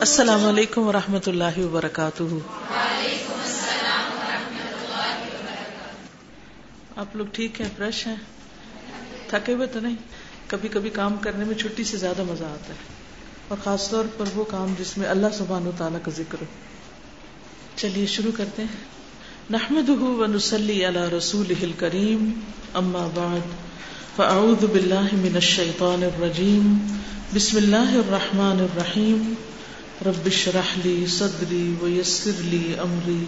السلام علیکم و رحمۃ اللہ وبرکاتہ۔ آپ لوگ ٹھیک ہیں، فریش ہیں؟ تھکے ہوئے تو نہیں؟ کبھی کبھی کام کرنے میں چھٹی سے زیادہ مزہ آتا ہے۔ اور خاص طور پر وہ کام جس میں اللہ سبحان و تعالیٰ کا ذکر ہو۔ چلیے، شروع کرتے ہیں۔ نحمد و نسلی علی رسول کریم اما بعد، فاعوذ باللہ من الشیطان الرجیم، بسم اللہ الرحمن الرحیم۔ رب اشرح لي صدري ويسر لي امري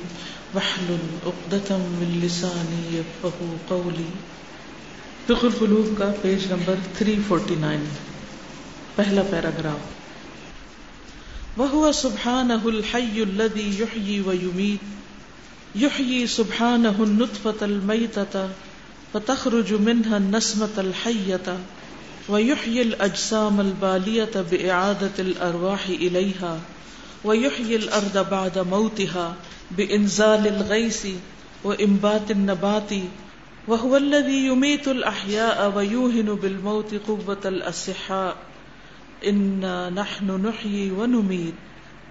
واحلل عقدة من لساني يفقهوا قولي. فقه القلوب کا پیج نمبر 349 پہلا پیراگراف. وهو سبحانه الحي الذي يحيي ويميت. يحيي سبحانه النطفة الميتة فتخرج منها النسمة الحية. ويحيي الأجسام البالية بإعادة الأرواح إليها، ويحيي الأرض بعد موتها بإنزال الغيث وإنبات النبات، وهو الذي يميت الأحياء ويوهن بالموت قوة الأصحاء إنا نحن نحيي ونميت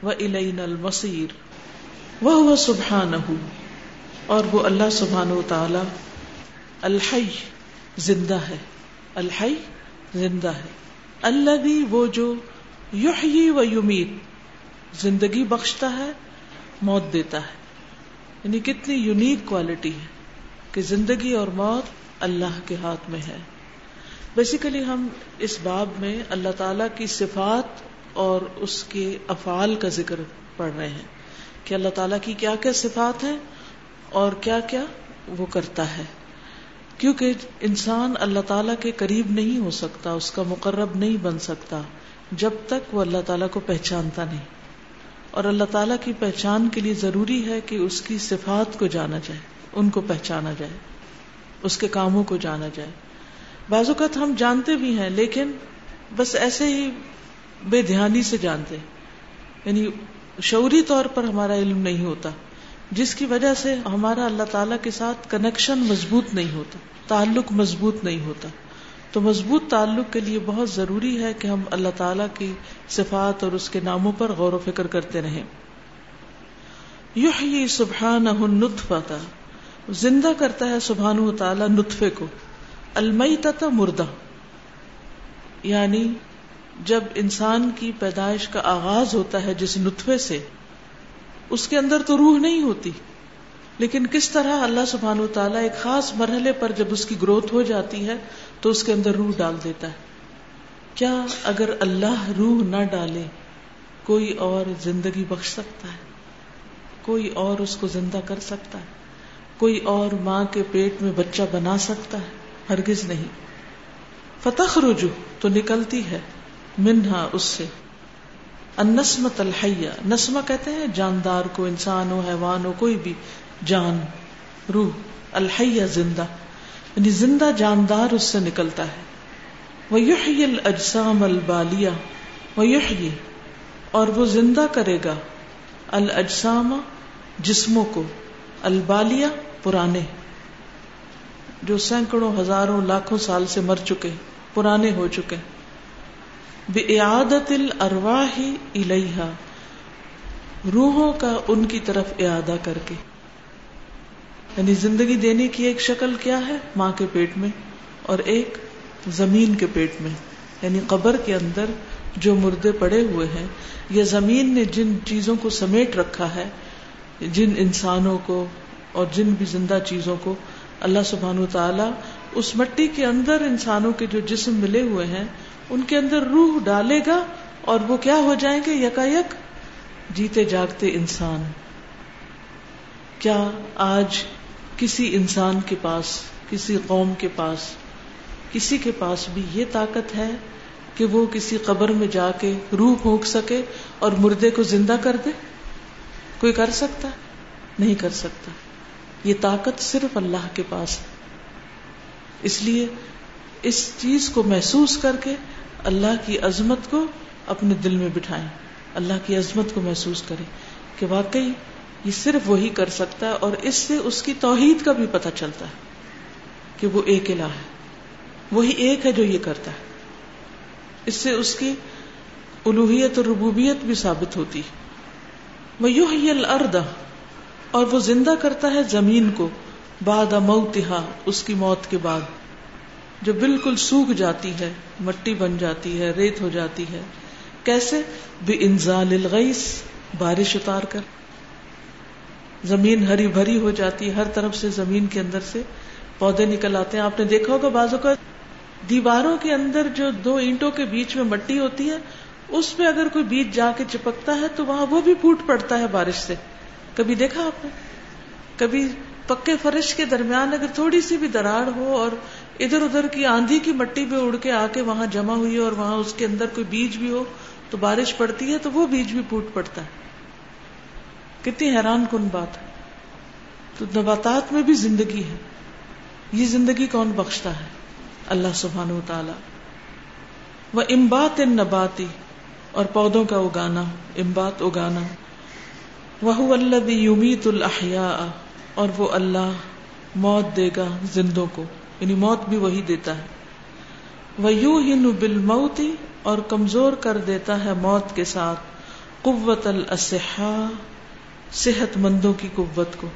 وإلينا المصير. وهو سبحانه. اور وہ اللہ سبحانہ و تعالی الحی زندہ ہے. الحی زندہ ہے۔ اللہ بھی وہ جو یحیی و یمیت زندگی بخشتا ہے، موت دیتا ہے۔ یعنی کتنی یونیک کوالٹی ہے کہ زندگی اور موت اللہ کے ہاتھ میں ہے۔ بیسیکلی ہم اس باب میں اللہ تعالی کی صفات اور اس کے افعال کا ذکر پڑھ رہے ہیں کہ اللہ تعالیٰ کی کیا کیا صفات ہیں اور کیا کیا وہ کرتا ہے۔ کیونکہ انسان اللہ تعالیٰ کے قریب نہیں ہو سکتا، اس کا مقرب نہیں بن سکتا، جب تک وہ اللہ تعالیٰ کو پہچانتا نہیں۔ اور اللہ تعالیٰ کی پہچان کے لیے ضروری ہے کہ اس کی صفات کو جانا جائے، ان کو پہچانا جائے، اس کے کاموں کو جانا جائے۔ بعض اوقات ہم جانتے بھی ہیں، لیکن بس ایسے ہی بے دھیانی سے جانتے۔ یعنی شعوری طور پر ہمارا علم نہیں ہوتا۔ جس کی وجہ سے ہمارا اللہ تعالیٰ کے ساتھ کنیکشن مضبوط نہیں ہوتا، تعلق مضبوط نہیں ہوتا۔ تو مضبوط تعلق کے لیے بہت ضروری ہے کہ ہم اللہ تعالیٰ کی صفات اور اس کے ناموں پر غور و فکر کرتے رہیں۔ یحیی سبحان نطفہ زندہ کرتا ہے سبحان تعالیٰ نطفے کو۔ المئی مردہ۔ یعنی جب انسان کی پیدائش کا آغاز ہوتا ہے جس نطفے سے اس کے اندر تو روح نہیں ہوتی۔ لیکن کس طرح اللہ سبحان و تعالیٰ ایک خاص مرحلے پر جب اس کی گروتھ ہو جاتی ہے، تو اس کے اندر روح ڈال دیتا ہے۔ کیا اگر اللہ روح نہ ڈالے، کوئی اور زندگی بخش سکتا ہے؟ کوئی اور اس کو زندہ کر سکتا ہے؟ کوئی اور ماں کے پیٹ میں بچہ بنا سکتا ہے؟ ہرگز نہیں۔ فتح رجو تو نکلتی ہے۔ منہا اس سے۔ انسمت الحیہ نسمہ کہتے ہیں جاندار کو، انسان ہو، حیوان ہو، کوئی بھی جان، روح، الحیہ زندہ یعنی زندہ جاندار اس سے نکلتا ہے۔ وہ الاجسام البالیہ وہ اور وہ زندہ کرے گا الاجسام جسموں کو، البالیہ پرانے۔ جو سینکڑوں، ہزاروں، لاکھوں سال سے مر چکے، پرانے ہو چکے۔ بےعادت الرواہ الیہا روحوں کا ان کی طرف اعادہ کر کے۔ یعنی زندگی دینے کی ایک شکل کیا ہے؟ ماں کے پیٹ میں اور ایک زمین کے پیٹ میں۔ یعنی قبر کے اندر جو مردے پڑے ہوئے ہیں، یا زمین نے جن چیزوں کو سمیٹ رکھا ہے، جن انسانوں کو اور جن بھی زندہ چیزوں کو اللہ سبحان تعالی اس مٹی کے اندر انسانوں کے جو جسم ملے ہوئے ہیں ان کے اندر روح ڈالے گا اور وہ کیا ہو جائیں گے؟ یکا یک جیتے جاگتے انسان۔ کیا آج کسی انسان کے پاس، کسی قوم کے پاس، کسی کے پاس بھی یہ طاقت ہے کہ وہ کسی قبر میں جا کے روح پھونک سکے اور مردے کو زندہ کر دے؟ کوئی کر سکتا؟ نہیں کر سکتا۔ یہ طاقت صرف اللہ کے پاس ہے۔ اس لیے اس چیز کو محسوس کر کے اللہ کی عظمت کو اپنے دل میں بٹھائیں، اللہ کی عظمت کو محسوس کریں کہ واقعی یہ صرف وہی کر سکتا ہے اور اس سے اس کی توحید کا بھی پتہ چلتا ہے کہ وہ ایک الہ ہے، وہی ایک ہے جو یہ کرتا ہے۔ اس سے اس کی الوحیت اور ربوبیت بھی ثابت ہوتی وہ یو الردا اور وہ زندہ کرتا ہے زمین کو باد موتہا، اس کی موت کے بعد۔ جو بالکل سوکھ جاتی ہے، مٹی بن جاتی ہے، ریت ہو جاتی ہے۔ کیسے؟ بے انزال الغیس بارش اتار کر۔ زمین ہری بھری ہو جاتی ہے، ہر طرف سے زمین کے اندر سے پودے نکل آتے ہیں۔ آپ نے دیکھا ہوگا بازو کا دیواروں کے اندر جو دو اینٹوں کے بیچ میں مٹی ہوتی ہے، اس پہ اگر کوئی بیج جا کے چپکتا ہے، تو وہاں وہ بھی پھوٹ پڑتا ہے بارش سے۔ کبھی دیکھا آپ نے؟ کبھی پکے فرش کے درمیان اگر تھوڑی سی بھی دراڑ ہو اور ادھر ادھر کی آندھی کی مٹی پہ اڑ کے آ کے وہاں جمع ہوئی اور وہاں اس کے اندر کوئی بیج بھی ہو تو بارش پڑتی ہے تو وہ بیج بھی پھوٹ پڑتا ہے۔ کتنی حیران کن بات ہے۔ تو نباتات میں بھی زندگی ہے۔ یہ زندگی کون بخشتا ہے؟ اللہ سبحان و تعالی۔ وہ امبات ان نباتی اور پودوں کا اگانا، امبات اگانا۔ وہ اللہ یومیت الحیا اور وہ اللہ موت دے گا زندوں کو۔ یعنی موت بھی وہی دیتا ہے۔ وہ یو ہی بل موتی اور کمزور کر دیتا ہے موت کے ساتھ۔ قوت الصحا صحت مندوں کی قوت کو۔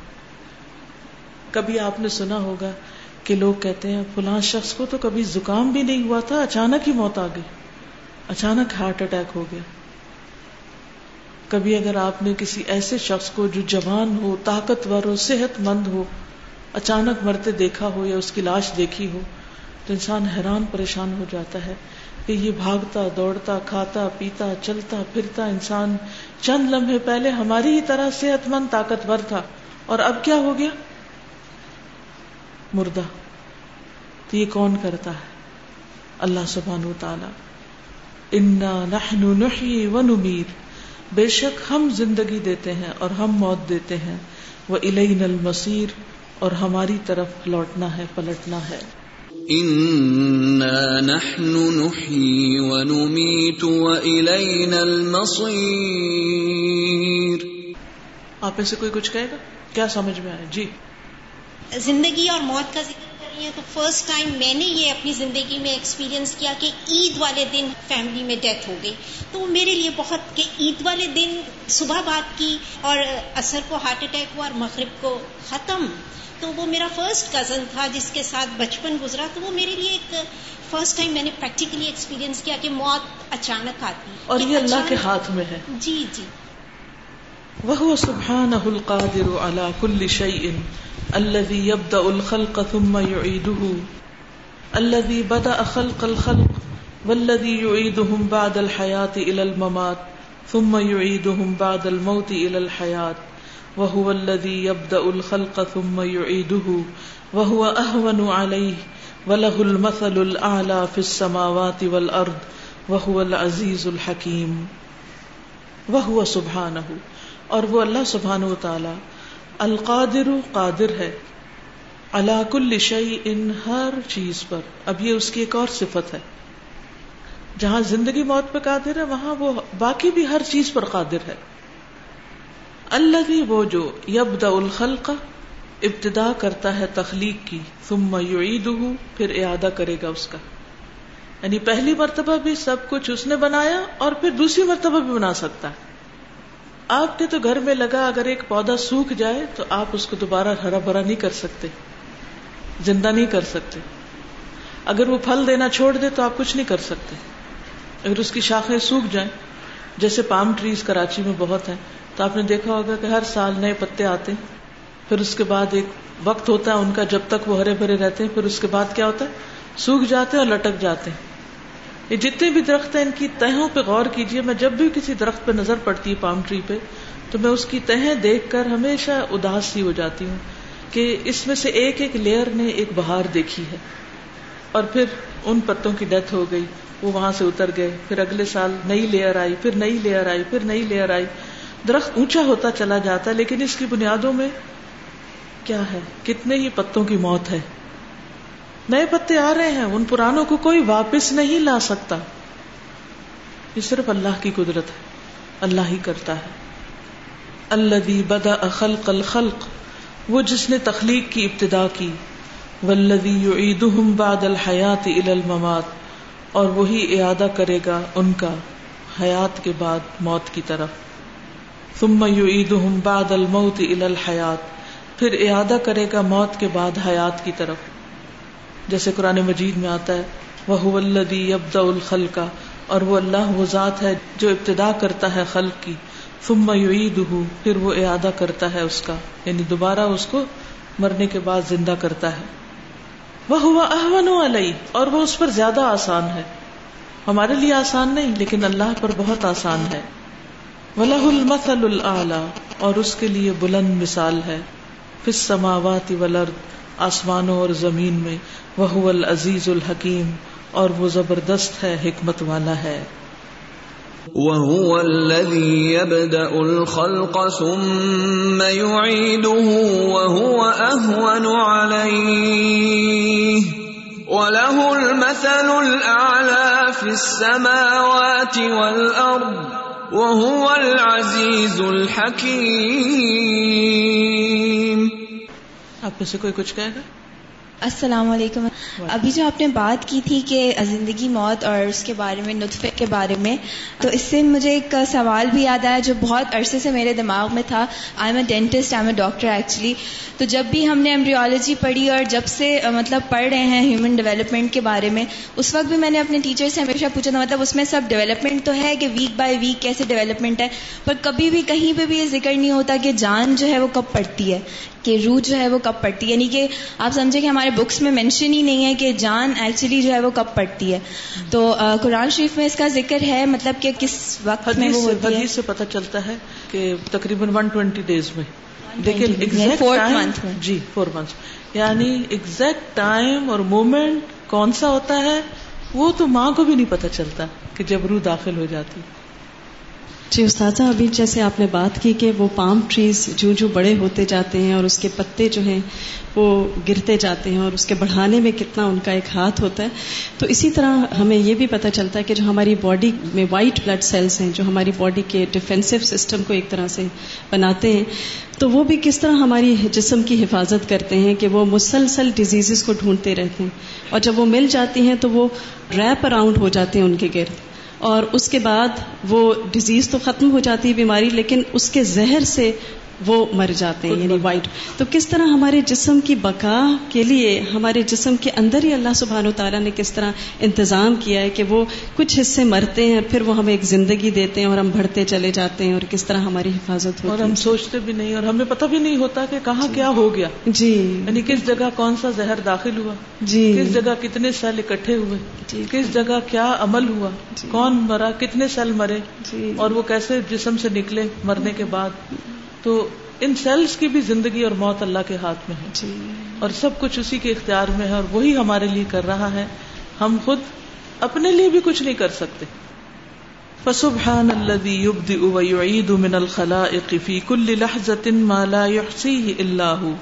کبھی آپ نے سنا ہوگا کہ لوگ کہتے ہیں، فلاں شخص کو تو کبھی زکام بھی نہیں ہوا تھا، اچانک ہی موت آ گئی۔ اچانک ہارٹ اٹیک ہو گیا۔ کبھی اگر آپ نے کسی ایسے شخص کو جو جوان ہو، طاقتور ہو، صحت مند ہو اچانک مرتے دیکھا ہو یا اس کی لاش دیکھی ہو تو انسان حیران پریشان ہو جاتا ہے کہ یہ بھاگتا، دوڑتا، کھاتا، پیتا، چلتا، پھرتا انسان چند لمحے پہلے ہماری ہی طرح صحت مند طاقتور تھا اور اب کیا ہو گیا؟ مردہ۔ تو یہ کون کرتا ہے؟ اللہ سبحان و تعالی۔ انا نحن نحیی و نمیر بے شک ہم زندگی دیتے ہیں اور ہم موت دیتے ہیں۔ وہ الین المصیر۔ اور ہماری طرف لوٹنا ہے پلٹنا ہے۔ انا نحن نحیی و نمیت و الین المصیر آپ میں سے کوئی کچھ کہے گا؟ کیا سمجھ میں آئے؟ جی۔ زندگی اور موت کا ذکر۔ کر رہی ہیں تو فرسٹ ٹائم میں نے یہ اپنی زندگی میں ایکسپیرینس کیا کہ عید والے دن فیملی میں ڈیتھ ہو گئی۔ تو وہ میرے لیے بہت کہ عید والے دن صبح بات کی اور اثر کو ہارٹ اٹیک ہوا اور مغرب کو ختم۔ تو وہ میرا فرسٹ کزن تھا جس کے ساتھ بچپن گزرا۔ تو وہ میرے لیے ایک فرسٹ ٹائم میں نے پریکٹیکلی ایکسپیرینس کیا کہ موت اچانک آتی۔ اور یہ اللہ کے ہاتھ میں ہے۔ جی جی۔ وہ سبحان القادر على كل شيء الذي يبدا الخلق ثم يعيده. الذي بدا خلق الخلق والذي يعيدهم بعد الحياه الى الممات ثم يعيدهم بعد الموت الى الحياه وهو الذي يبدا الخلق ثم يعيده. وهو اهون عليه. وله المثل الاعلى في السماوات والارض وهو العزيز الحكيم. وهو سبحانه. اور وہ اللہ سبحان و تعالی القادر قادر ہے۔ اللہ کل شعی ان ہر چیز پر۔ اب یہ اس کی ایک اور صفت ہے۔ جہاں زندگی موت پہ قادر ہے، وہاں وہ باقی بھی ہر چیز پر قادر ہے۔ اللہ بھی وہ جو یبدا الخلق، ابتدا کرتا ہے تخلیق کی، ثم یعیدہ، پھر اعادہ کرے گا اس کا۔ یعنی پہلی مرتبہ بھی سب کچھ اس نے بنایا اور پھر دوسری مرتبہ بھی بنا سکتا ہے۔ آپ کے تو گھر میں لگا اگر ایک پودا سوکھ جائے تو آپ اس کو دوبارہ ہرا بھرا نہیں کر سکتے، زندہ نہیں کر سکتے۔ اگر وہ پھل دینا چھوڑ دے تو آپ کچھ نہیں کر سکتے۔ اگر اس کی شاخیں سوکھ جائیں، جیسے پام ٹریز کراچی میں بہت ہیں، تو آپ نے دیکھا ہوگا کہ ہر سال نئے پتے آتے ہیں۔ پھر اس کے بعد ایک وقت ہوتا ہے ان کا جب تک وہ ہرے بھرے رہتے ہیں، پھر اس کے بعد کیا ہوتا ہے؟ سوکھ جاتے ہیں اور لٹک جاتے ہیں۔ یہ جتنے بھی درخت ہیں ان کی تہوں پہ غور کیجیے میں جب بھی کسی درخت پہ نظر پڑتی ہے پام ٹری پہ، تو میں اس کی تہیں دیکھ کر ہمیشہ اداس سی ہو جاتی ہوں کہ اس میں سے ایک ایک لیئر نے ایک بہار دیکھی ہے۔ اور پھر ان پتوں کی ڈیتھ ہو گئی، وہ وہاں سے اتر گئے، پھر اگلے سال نئی لیئر آئی، پھر نئی لیئر آئی، پھر نئی لیئر آئی۔ درخت اونچا ہوتا چلا جاتا ہے، لیکن اس کی بنیادوں میں کیا ہے؟ کتنے ہی پتوں کی موت ہے۔ نئے پتے آ رہے ہیں، ان پرانوں کو کوئی واپس نہیں لا سکتا۔ یہ صرف اللہ کی قدرت ہے، اللہ ہی کرتا ہے۔ اللہ بدا خلق الخلق، وہ جس نے تخلیق کی ابتدا کی۔ ولدی بعد الحیات الممات، اور وہی اعادہ کرے گا ان کا حیات کے بعد موت کی طرف۔ ثم یعیدہم بعد الموت الى الحیات، پھر اعادہ کرے گا موت کے بعد حیات کی طرف۔ جیسے قرآن مجید میں آتا ہے وہ الذی یبدا الخلق، اور وہ اللہ وہ ذات ہے جو ابتدا کرتا ہے خلق کی، ثم یعیدہ پھر وہ اعادہ کرتا ہے اس کا یعنی دوبارہ اس کو مرنے کے بعد زندہ کرتا ہے۔ وہ ہوا احمن علیہ اور وہ اس پر زیادہ آسان ہے۔ ہمارے لیے آسان نہیں، لیکن اللہ پر بہت آسان ہے۔ ولہ المثل العلی اور اس کے لیے بلند مثال ہے۔ فس سماوات والارض آسمانوں اور زمین میں وہ العزیز الحکیم، اور وہ زبردست ہے، حکمت والا ہے۔ وهو الذي يبدا الخلق ثم يعيده وهو اهون عليه وله المثل الاعلى في السماوات والارض وهو العزيز الحكيم۔ آپ میں سے کوئی کچھ کہے گا؟ السلام علیکم۔ ابھی جو آپ نے بات کی تھی کہ زندگی موت اور اس کے بارے میں، نطفے کے بارے میں، تو اس سے مجھے ایک سوال بھی یاد آیا جو بہت عرصے سے میرے دماغ میں تھا۔ I am a dentist I am a doctor actually تو جب بھی ہم نے ایمبریولوجی پڑھی اور جب سے مطلب پڑھ رہے ہیں ہیومن ڈیولپمنٹ کے بارے میں، اس وقت بھی میں نے اپنے ٹیچر سے ہمیشہ پوچھا تھا مطلب اس میں سب ڈیولپمنٹ تو ہے کہ ویک بائی ویک کیسے ڈیولپمنٹ ہے؟ پر کبھی بھی کہیں پہ بھی یہ ذکر نہیں ہوتا کہ جان جو ہے وہ کب پڑتی ہے، کہ روح جو ہے وہ کب پڑتی ہے۔ یعنی کہ آپ سمجھے کہ ہمارے بکس میں مینشن ہی نہیں ہے کہ جان ایکچولی جو ہے وہ کب پڑتی ہے۔ تو قرآن شریف میں اس کا ذکر ہے مطلب کہ کس وقت میں وہ ہوتی ہے۔ سے پتہ چلتا ہے کہ تقریباً ون ٹوینٹی ڈیز میں لیکن جی فور منتھ یعنی ایگزیکٹ ٹائم اور مومنٹ کون سا ہوتا ہے وہ تو ماں کو بھی نہیں پتا چلتا کہ جب روح داخل ہو جاتی۔ جی استاذہ، ابھی جیسے آپ نے بات کی کہ وہ پام ٹریز جو جو بڑے ہوتے جاتے ہیں اور اس کے پتے جو ہیں وہ گرتے جاتے ہیں اور اس کے بڑھانے میں کتنا ان کا ایک ہاتھ ہوتا ہے۔ تو اسی طرح ہمیں یہ بھی پتہ چلتا ہے کہ جو ہماری باڈی میں وائٹ بلڈ سیلس ہیں، جو ہماری باڈی کے ڈیفینسو سسٹم کو ایک طرح سے بناتے ہیں، تو وہ بھی کس طرح ہماری جسم کی حفاظت کرتے ہیں کہ وہ مسلسل ڈیزیز کو ڈھونڈتے رہتے ہیں۔ اور جب وہ مل جاتی ہیں تو وہ ریپ اراؤنڈ ہو جاتے ہیں ان کے گرد۔ اور اس کے بعد وہ ڈیزیز تو ختم ہو جاتی ہے بیماری، لیکن اس کے زہر سے وہ مر جاتے ہیں یعنی وائٹ تو کس طرح ہمارے جسم کی بقا کے لیے ہمارے جسم کے اندر ہی اللہ سبحان و تعالیٰ نے کس طرح انتظام کیا ہے کہ وہ کچھ حصے مرتے ہیں پھر وہ ہمیں ایک زندگی دیتے ہیں اور ہم بڑھتے چلے جاتے ہیں اور کس طرح ہماری حفاظت ہوتی اور ہم سوچتے بھی نہیں اور ہمیں پتہ بھی نہیں ہوتا کہ کہاں جی۔ کیا ہو گیا۔ جی۔ یعنی کس جگہ کون سا زہر داخل ہوا۔ جی۔ کس جگہ کتنے سیل اکٹھے ہوئے۔ جی۔ کس جگہ کیا عمل ہوا۔ جی۔ کون مرا کتنے سیل مرے۔ جی۔ اور وہ کیسے جسم سے نکلے مرنے کے بعد۔ تو ان سیلز کی بھی زندگی اور موت اللہ کے ہاتھ میں ہے۔ جی۔ اور سب کچھ اسی کے اختیار میں ہے اور وہی ہمارے لیے کر رہا ہے۔ ہم خود اپنے لیے بھی کچھ نہیں کر سکتے۔ فسبحان الذي يبدئ ويعيد من الخلائق في كل لحظة ما لا يحصيه إلا هو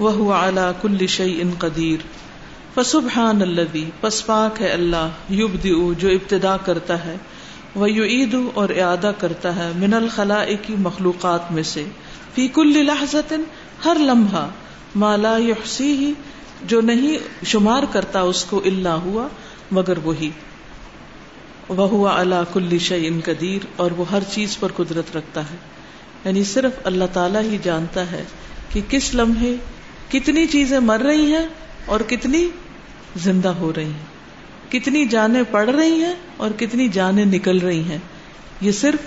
وهو على كل شيء قدير۔ فسبحان الذي پس پاک ہے اللہ يبدئ جو ابتدا کرتا ہے۔ ويعيد اور اعادہ کرتا ہے من الخلائق مخلوقات میں سے۔ فی کل لحظت ہر لمحہ مالا یحسی جو نہیں شمار کرتا اس کو اللہ ہوا، مگر وہی۔ وہ اللہ کل شعین قدیر اور وہ ہر چیز پر قدرت رکھتا ہے۔ یعنی صرف اللہ تعالی ہی جانتا ہے کہ کس لمحے کتنی چیزیں مر رہی ہیں اور کتنی زندہ ہو رہی ہیں۔ کتنی جانیں پڑ رہی ہیں اور کتنی جانیں نکل رہی ہیں۔ یہ صرف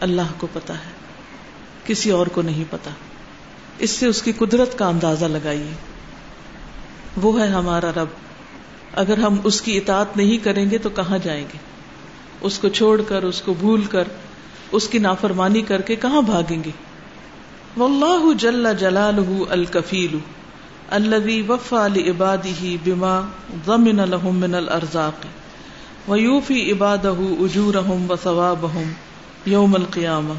اللہ کو پتا ہے، کسی اور کو نہیں پتا اس سے اس کی قدرت کا اندازہ لگائیے۔ وہ ہے ہمارا رب۔ اگر ہم اس کی اطاعت نہیں کریں گے تو کہاں جائیں گے؟ اس کو چھوڑ کر، اس کو بھول کر، اس کی نافرمانی کر کے کہاں بھاگیں گے؟ واللہ جل جلالہ الکفیل۔ الذي وفى لعباده بما ضمن لهم من الارزاق ويوفي عباده اجورهم وثوابهم يوم القيامه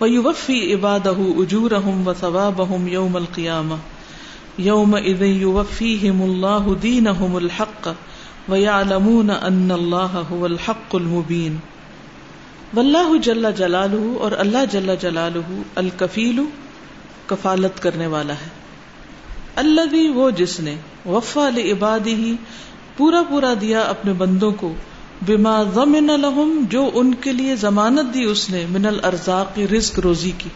ويوفي عباده اجورهم وثوابهم يوم القيامه يومئذ يوفيهم الله دينهم الحق، ويعلمون ان الله هو الحق المبين. واللہ جل جلالہ اور اللہ جل جلالہ الکفیل کفالت کرنے والا ہے۔ اللہ بھی وہ جس نے وفا عبادی ہی پورا پورا دیا اپنے بندوں کو، بما ضمن لهم، جو ان کے لیے ضمانت دی اس نے، من الارزاق، رزق روزی کی۔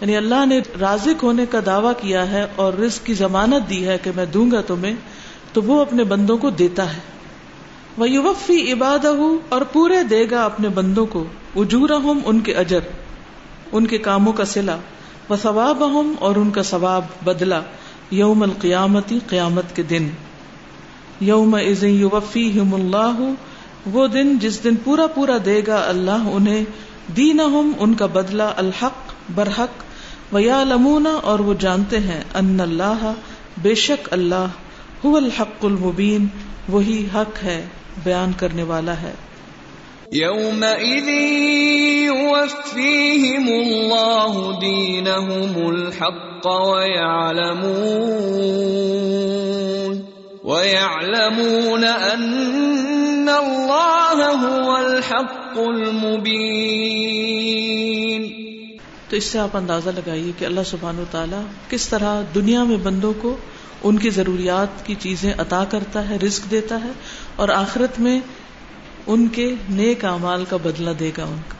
یعنی اللہ نے رازق ہونے کا دعویٰ کیا ہے اور رزق کی ضمانت دی ہے کہ میں دوں گا تمہیں، تو وہ اپنے بندوں کو دیتا ہے۔ وہ یوفی عباد اور پورے دے گا اپنے بندوں کو۔ اجور ان کے اجر، ان کے کاموں کا سلا و ثواب اور ان کا ثواب بدلا یوم القیامتی قیامت کے دن۔ یوم از یوفی اللہ، وہ دن جس دن پورا پورا دے گا اللہ انہیں۔ دین ان کا بدلہ، الحق، برحق۔ و لمونا اور وہ جانتے ہیں ان اللہ، بے شک اللہ الحق المبین، وہی حق ہے، بیان کرنے والا ہے۔ یوم يوفيهم الله دينهم الحق ويعلمون ويعلمون أن الله هو الحق المبين تو اس سے آپ اندازہ لگائیے کہ اللہ سبحانہ و تعالیٰ کس طرح دنیا میں بندوں کو ان کی ضروریات کی چیزیں عطا کرتا ہے، رزق دیتا ہے اور آخرت میں ان کے نیک اعمال کا بدلہ دے گا ان کا۔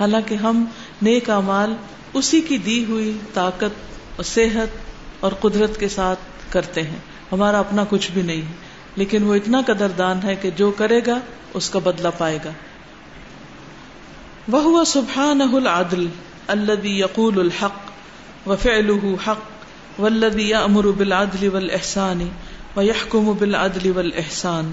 حالانکہ ہم نیک اعمال اسی کی دی ہوئی طاقت اور صحت اور قدرت کے ساتھ کرتے ہیں۔ ہمارا اپنا کچھ بھی نہیں ہے، لیکن وہ اتنا قدردان ہے کہ جو کرے گا، اس کا بدلہ پائے گا۔ وہ سبحان العدل الذي يقول الحق وفعله حق والذي يأمر بالعدل والإحسان ويحكم بالعدل والإحسان۔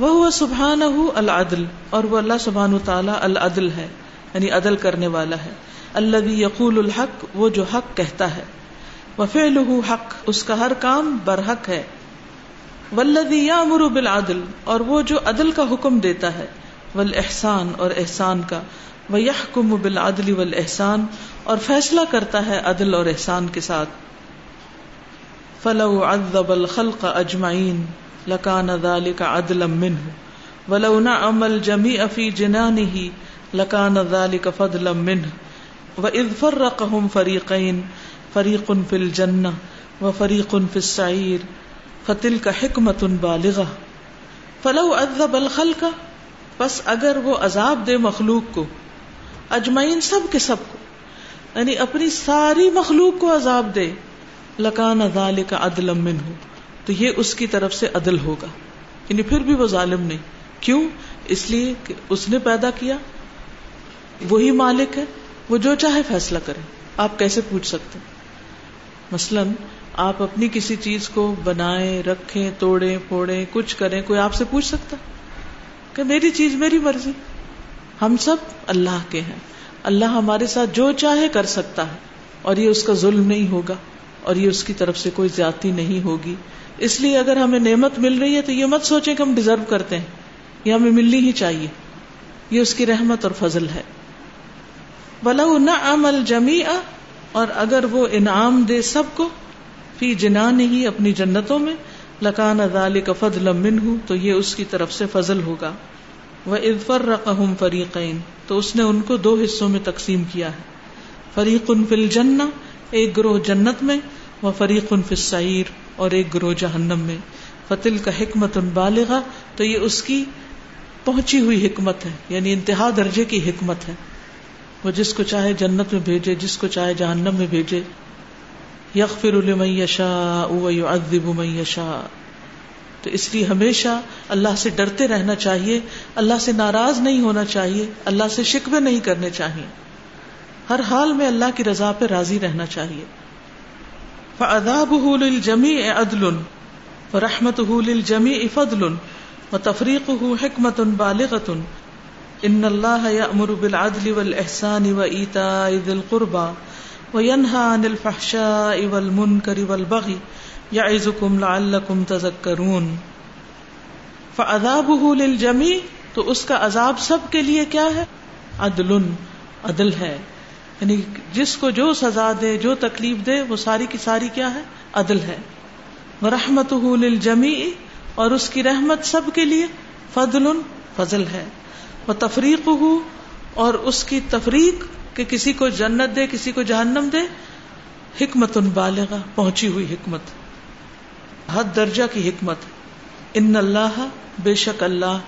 وہ سبحان العدل، اور وہ اللہ سبحان تعالیٰ العدل ہے یعنی عدل کرنے والا ہے۔ اللہ یقول الحق، وہ جو حق کہتا ہے۔ وفعل حق، اس کا ہر کام برحق ہے۔ ولدی یا امر بالعدل، اور وہ جو عدل کا حکم دیتا ہے۔ ول احسان اور احسان کا۔ وہ یہ کم بالعدل ول احسان اور فیصلہ کرتا ہے عدل اور احسان کے ساتھ۔ فلو عذب الخلق اجمعین لکان ذلك عدلا منه ولو نعم الجميع في جنانه لکان ذلك فضلا منه وإذ فرقهم فريقين فريق في الجنة وفريق في السعير فتلك حكمة بالغة فلو عذب الخلق پس اگر وہ عذاب دے مخلوق کو اجمعین سب کے سب کو یعنی اپنی ساری مخلوق کو عذاب دے، لکان ذالک عدلا منہ تو یہ اس کی طرف سے عدل ہوگا۔ یعنی پھر بھی وہ ظالم نہیں۔ کیوں؟ اس لیے کہ اس نے پیدا کیا۔ وہی مالک ہے۔ وہ جو چاہے فیصلہ کرے۔ آپ کیسے پوچھ سکتے مثلا آپ اپنی کسی چیز کو بنائیں، رکھیں، توڑیں، پھوڑیں، کچھ کریں، کوئی آپ سے پوچھ سکتا کہ میری چیز میری مرضی۔ ہم سب اللہ کے ہیں۔ اللہ ہمارے ساتھ جو چاہے کر سکتا ہے۔ اور یہ اس کا ظلم نہیں ہوگا۔ اور یہ اس کی طرف سے کوئی زیادتی نہیں ہوگی۔ اس لیے اگر ہمیں نعمت مل رہی ہے تو یہ مت سوچیں کہ ہم ڈیزرو کرتے ہیں، یہ ہمیں ملنی ہی چاہیے۔ یہ اس کی رحمت اور فضل ہے۔ بلو نہ عمل جمی اور اگر وہ انعام دے سب کو، فی جنا نہیں اپنی جنتوں میں، لکان ادال کا فضل لمن ہوں تو یہ اس کی طرف سے فضل ہوگا۔ وہ ادفر رقم فریقین تو اس نے ان کو دو حصوں میں تقسیم کیا ہے۔ فریق ان فل جنا ایک گروہ جنت میں وہ فریق ان فسعیر اور ایک گروہ جہنم میں۔ فتل کا حکمت ان بالغ تو یہ اس کی پہنچی ہوئی حکمت ہے یعنی انتہا درجے کی حکمت ہے۔ وہ جس کو چاہے جنت میں بھیجے، جس کو چاہے جہنم میں بھیجے۔ یغفر لمن یشاء ویعذب من یشاء۔ تو اس لیے ہمیشہ اللہ سے ڈرتے رہنا چاہیے، اللہ سے ناراض نہیں ہونا چاہیے، اللہ سے شکوے نہیں کرنے چاہیے۔ ہر حال میں اللہ کی رضا پہ راضی رہنا چاہیے۔ فعذابه للجميع عدل ورحمته للجميع فضل وتفريقه حكمة بالغة ان اللہ یامر بالعدل والاحسان وایتاء ذی القربى وینهى عن الفحشاء والمنکر والبغي یعظکم لعلکم تذکرون فعذابه للجميع تو اس کا عذاب سب کے لیے کیا ہے؟ عدل عدل ہے۔ یعنی جس کو جو سزا دے، جو تکلیف دے، وہ ساری کی ساری کیا ہے؟ عدل ہے۔ ورحمته للجميع، اور اس کی رحمت سب کے لیے فضل فضل ہے۔ وہ تفریق ہو اور اس کی تفریق کہ کسی کو جنت دے، کسی کو جہنم دے، حکمت ان بالغ پہنچی ہوئی حکمت۔ حد درجہ کی حکمت۔ ان اللہ بے شک اللہ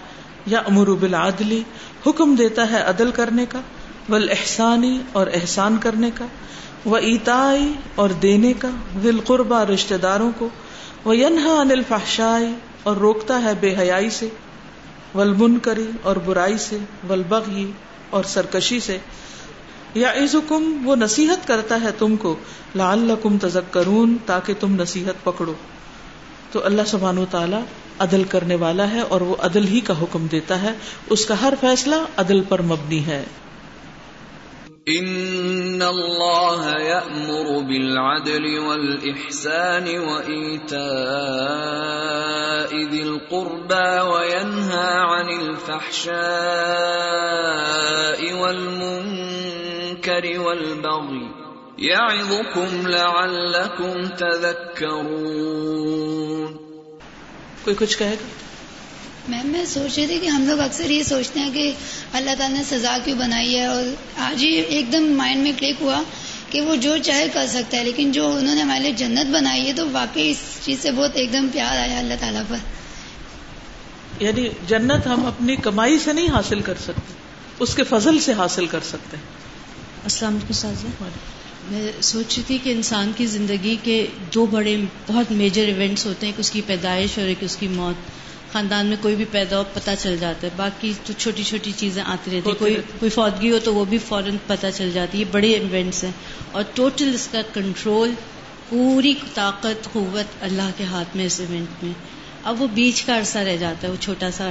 یا امر بالعدلی حکم دیتا ہے عدل کرنے کا۔ ول احسانی اور احسان کرنے کا وہ ایتائی اور دینے کا دل قربا رشتے داروں کو وہ ینہا انل فحشائی اور روکتا ہے بے حیائی سے ولمن کری اور برائی سے ولبغی اور سرکشی سے۔ یا عزکم وہ نصیحت کرتا ہے تم کو لال لعلکم تذکرون، تاکہ تم نصیحت پکڑو۔ تو اللہ سبحانہ و تعالی عدل کرنے والا ہے اور وہ عدل ہی کا حکم دیتا ہے۔ اس کا ہر فیصلہ عدل پر مبنی ہے۔ ان اللہ یأمر بالعدل والإحسان وإیتاء ذی القربى وینہا عن الفحشاء والمنکر والبغی یعظکم لعلکم تذکرون کوئی کچھ کہے گا؟ میم میں سوچ رہی تھی کہ ہم لوگ اکثر یہ سوچتے ہیں کہ اللہ تعالیٰ نے سزا کیوں بنائی ہے اور آج ہی ایک دم مائنڈ میں کلک ہوا کہ وہ جو چاہے کر سکتا ہے لیکن جو انہوں نے ہمارے لیے جنت بنائی ہے تو واقعی اس چیز سے بہت ایک دم پیار آیا اللہ تعالیٰ پر۔ یعنی جنت ہم اپنی کمائی سے نہیں حاصل کر سکتے اس کے فضل سے حاصل کر سکتے ہیں۔ السلام علیکم سازا میں سوچ رہی تھی کہ انسان کی زندگی کے جو بڑے بہت میجر ایونٹس ہوتے ہیں کہ اس کی پیدائش اور ایک اس کی موت۔ خاندان میں کوئی بھی پیدا ہو پتہ چل جاتا ہے۔ باقی تو چھوٹی چھوٹی چیزیں آتی رہتی ہیں۔ کوئی کوئی فوتگی ہو تو وہ بھی فوراً پتہ چل جاتی ہے۔ بڑے ایونٹس ہیں۔ اور ٹوٹل اس کا کنٹرول پوری طاقت قوت اللہ کے ہاتھ میں اس ایونٹ میں۔ اب وہ بیچ کا عرصہ رہ جاتا ہے وہ چھوٹا سا۔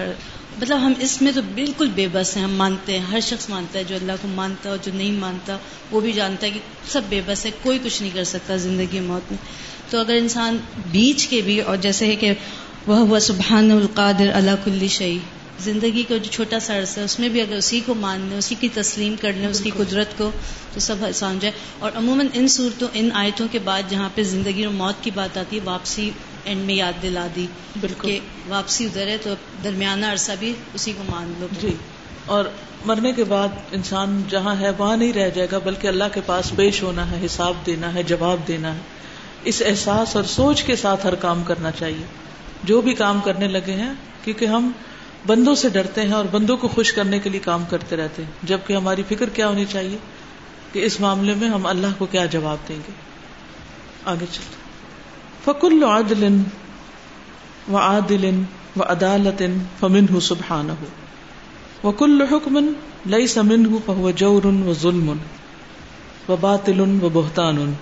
مطلب ہم اس میں تو بالکل بے بس ہیں۔ ہم مانتے ہیں ہر شخص مانتا ہے جو اللہ کو مانتا ہے اور جو نہیں مانتا وہ بھی جانتا ہے کہ سب بے بس ہے کوئی کچھ نہیں کر سکتا زندگی موت میں۔ تو اگر انسان بیچ کے بھی اور جیسے ہے کہ وہ ہوا سبحان القادر اللہ کل شعی زندگی کا جو چھوٹا سا عرصہ ہے اس میں بھی اگر اسی کو مان لیں اسی کی تسلیم کر لیں اس کی قدرت کو تو سب آسان جائے۔ اور عموماً ان صورتوں ان آیتوں کے بعد جہاں پہ زندگی اور موت کی بات آتی ہے واپسی اینڈ میں یاد دلا دی بالکل۔ کہ واپسی ادھر ہے تو درمیانہ عرصہ بھی اسی کو مان لو۔ جی۔ اور مرنے کے بعد انسان جہاں ہے وہاں نہیں رہ جائے گا بلکہ اللہ کے پاس پیش ہونا ہے حساب دینا ہے جواب دینا ہے۔ اس احساس اور سوچ کے ساتھ ہر کام کرنا چاہیے۔ جو بھی کام کرنے لگے ہیں، کیونکہ ہم بندوں سے ڈرتے ہیں اور بندوں کو خوش کرنے کے لیے کام کرتے رہتے ہیں۔ جبکہ ہماری فکر کیا ہونی چاہیے کہ اس معاملے میں ہم اللہ کو کیا جواب دیں گے؟ آگے چلتے فکل عدل و عادل و عدالت فمن ہُ سبحان ہو و کل حکمن لئی سمن ہُ فہو جور و ظلم و باطل و بہتان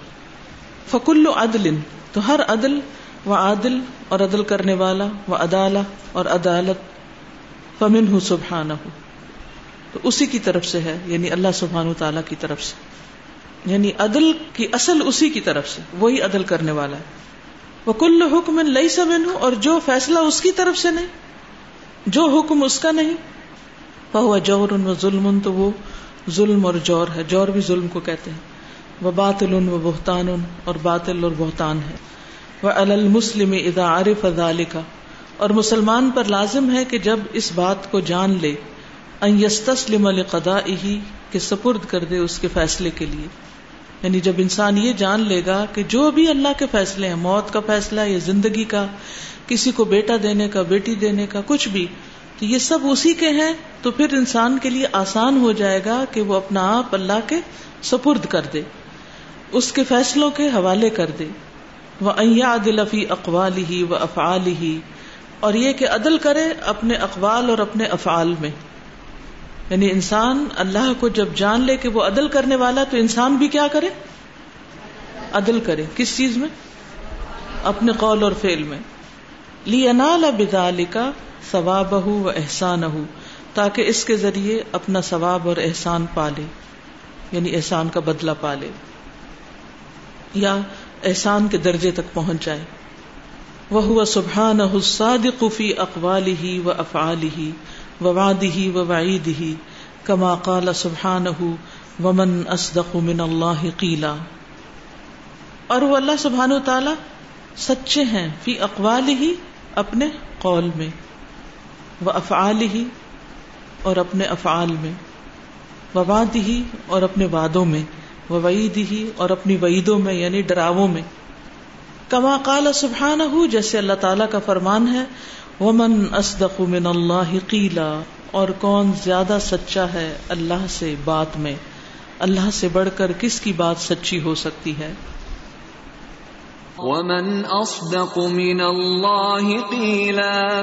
فکل عدل، تو ہر عدل و عادل اور عدل کرنے والا و عدالہ اور عدالت فمن ہُ سبحان ہو تو اسی کی طرف سے ہے یعنی اللہ سبحان و تعالی کی طرف سے۔ یعنی عدل کی اصل اسی کی طرف سے، وہی عدل کرنے والا ہے۔ وہ کل حکم لئی سمن ہوں اور جو فیصلہ اس کی طرف سے نہیں، جو حکم اس کا نہیں وہ جور ان ظلم، تو وہ ظلم اور جور ہے۔ جور بھی ظلم کو کہتے ہیں۔ وہ باطل ان و بہتان ان اور باطل اور بہتان ہے۔ وہ المسلم ادا عارف ادال کا اور مسلمان پر لازم ہے کہ جب اس بات کو جان لے یستسلم القدا ہی کہ سپرد کر دے اس کے فیصلے کے لیے۔ یعنی جب انسان یہ جان لے گا کہ جو بھی اللہ کے فیصلے ہیں، موت کا فیصلہ یا زندگی کا، کسی کو بیٹا دینے کا، بیٹی دینے کا، کچھ بھی، تو یہ سب اسی کے ہیں، تو پھر انسان کے لیے آسان ہو جائے گا کہ وہ اپنا آپ اللہ کے سپرد کر دے، اس کے فیصلوں کے حوالے کر دے۔ وہ ایا دلفی اقوال ہی و افعال ہی اور یہ کہ عدل کرے اپنے اقوال اور اپنے افعال میں۔ یعنی انسان اللہ کو جب جان لے کہ وہ عدل کرنے والا تو انسان بھی کیا کرے؟ عدل کرے۔ کس چیز میں؟ اپنے قول اور فیل میں۔ لی انال بدال کا ثواب ہو و احسان ہو تاکہ اس کے ذریعے اپنا ثواب اور احسان پالے یعنی احسان کا بدلہ پالے۔ یا احسان کے درجے تک پہنچ جائے۔ وہ سبحان صادق فی اقوال ہی و افعال ہی ووادی و وعید ہی کما قال سبحان ومن اصدق من اللہ قیلا۔ اور وہ اللہ سبحان و تعالی سچے ہیں فی اقوال ہی اپنے قول میں وہ افعال ہی اور اپنے افعال میں وواد ہی اور اپنے وادوں میں۔ وعید ہی اور اپنی وعیدوں میں یعنی ڈراووں میں۔ کما قال سبحان جیسے اللہ تعالیٰ کا فرمان ہے ومن اصدق من اللہ قیلا اور کون زیادہ سچا ہے اللہ سے بات میں۔ اللہ سے بڑھ کر کس کی بات سچی ہو سکتی ہے؟ ومن اصدق من اللہ قیلا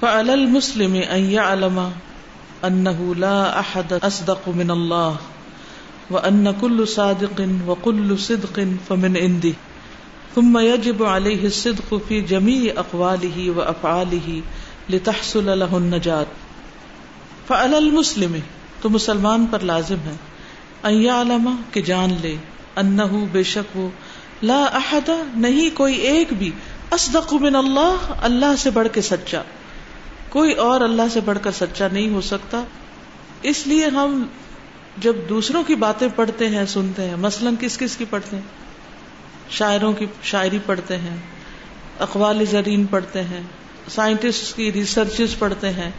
فعلى المسلم ان يعلم انه لا احد اصدق من الله وان كل صادق وكل صدق فمن عنده ثم يجب عليه الصدق في جميع اقواله وافعاله لتحصل له النجاة فعلى المسلم تو مسلمان پر لازم ہے۔ ان يعلم کہ جان لے۔ انه بے شک وہ۔ لا احد نہیں کوئی ایک بھی۔ اصدق من اللہ اللہ سے بڑھ کے سچا۔ کوئی اور اللہ سے بڑھ کر سچا نہیں ہو سکتا۔ اس لیے ہم جب دوسروں کی باتیں پڑھتے ہیں، سنتے ہیں۔ مثلاً کس کس کی پڑھتے ہیں؟ شاعروں کی شاعری پڑھتے ہیں، اقوال زرین پڑھتے ہیں سائنٹسٹ کی ریسرچز پڑھتے ہیں،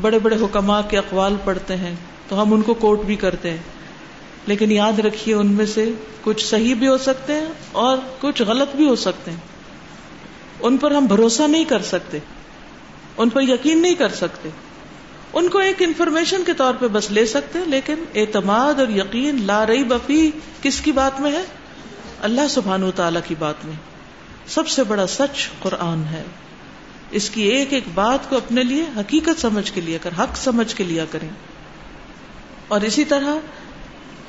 بڑے بڑے حکماء کے اقوال پڑھتے ہیں۔ تو ہم ان کو کوٹ بھی کرتے ہیں۔ لیکن یاد رکھیے، ان میں سے کچھ صحیح بھی ہو سکتے ہیں اور کچھ غلط بھی ہو سکتے ہیں۔ ان پر ہم بھروسہ نہیں کر سکتے۔ ان پر یقین نہیں کر سکتے۔ ان کو ایک انفارمیشن کے طور پہ بس لے سکتے لیکن اعتماد اور یقین لا رہی بفی کس کی بات میں ہے؟ اللہ سبحان و تعالی کی بات میں۔ سب سے بڑا سچ قرآن ہے۔ اس کی ایک ایک بات کو اپنے لیے حقیقت سمجھ کے لیا کر، حق سمجھ کے لیا کریں۔ اور اسی طرح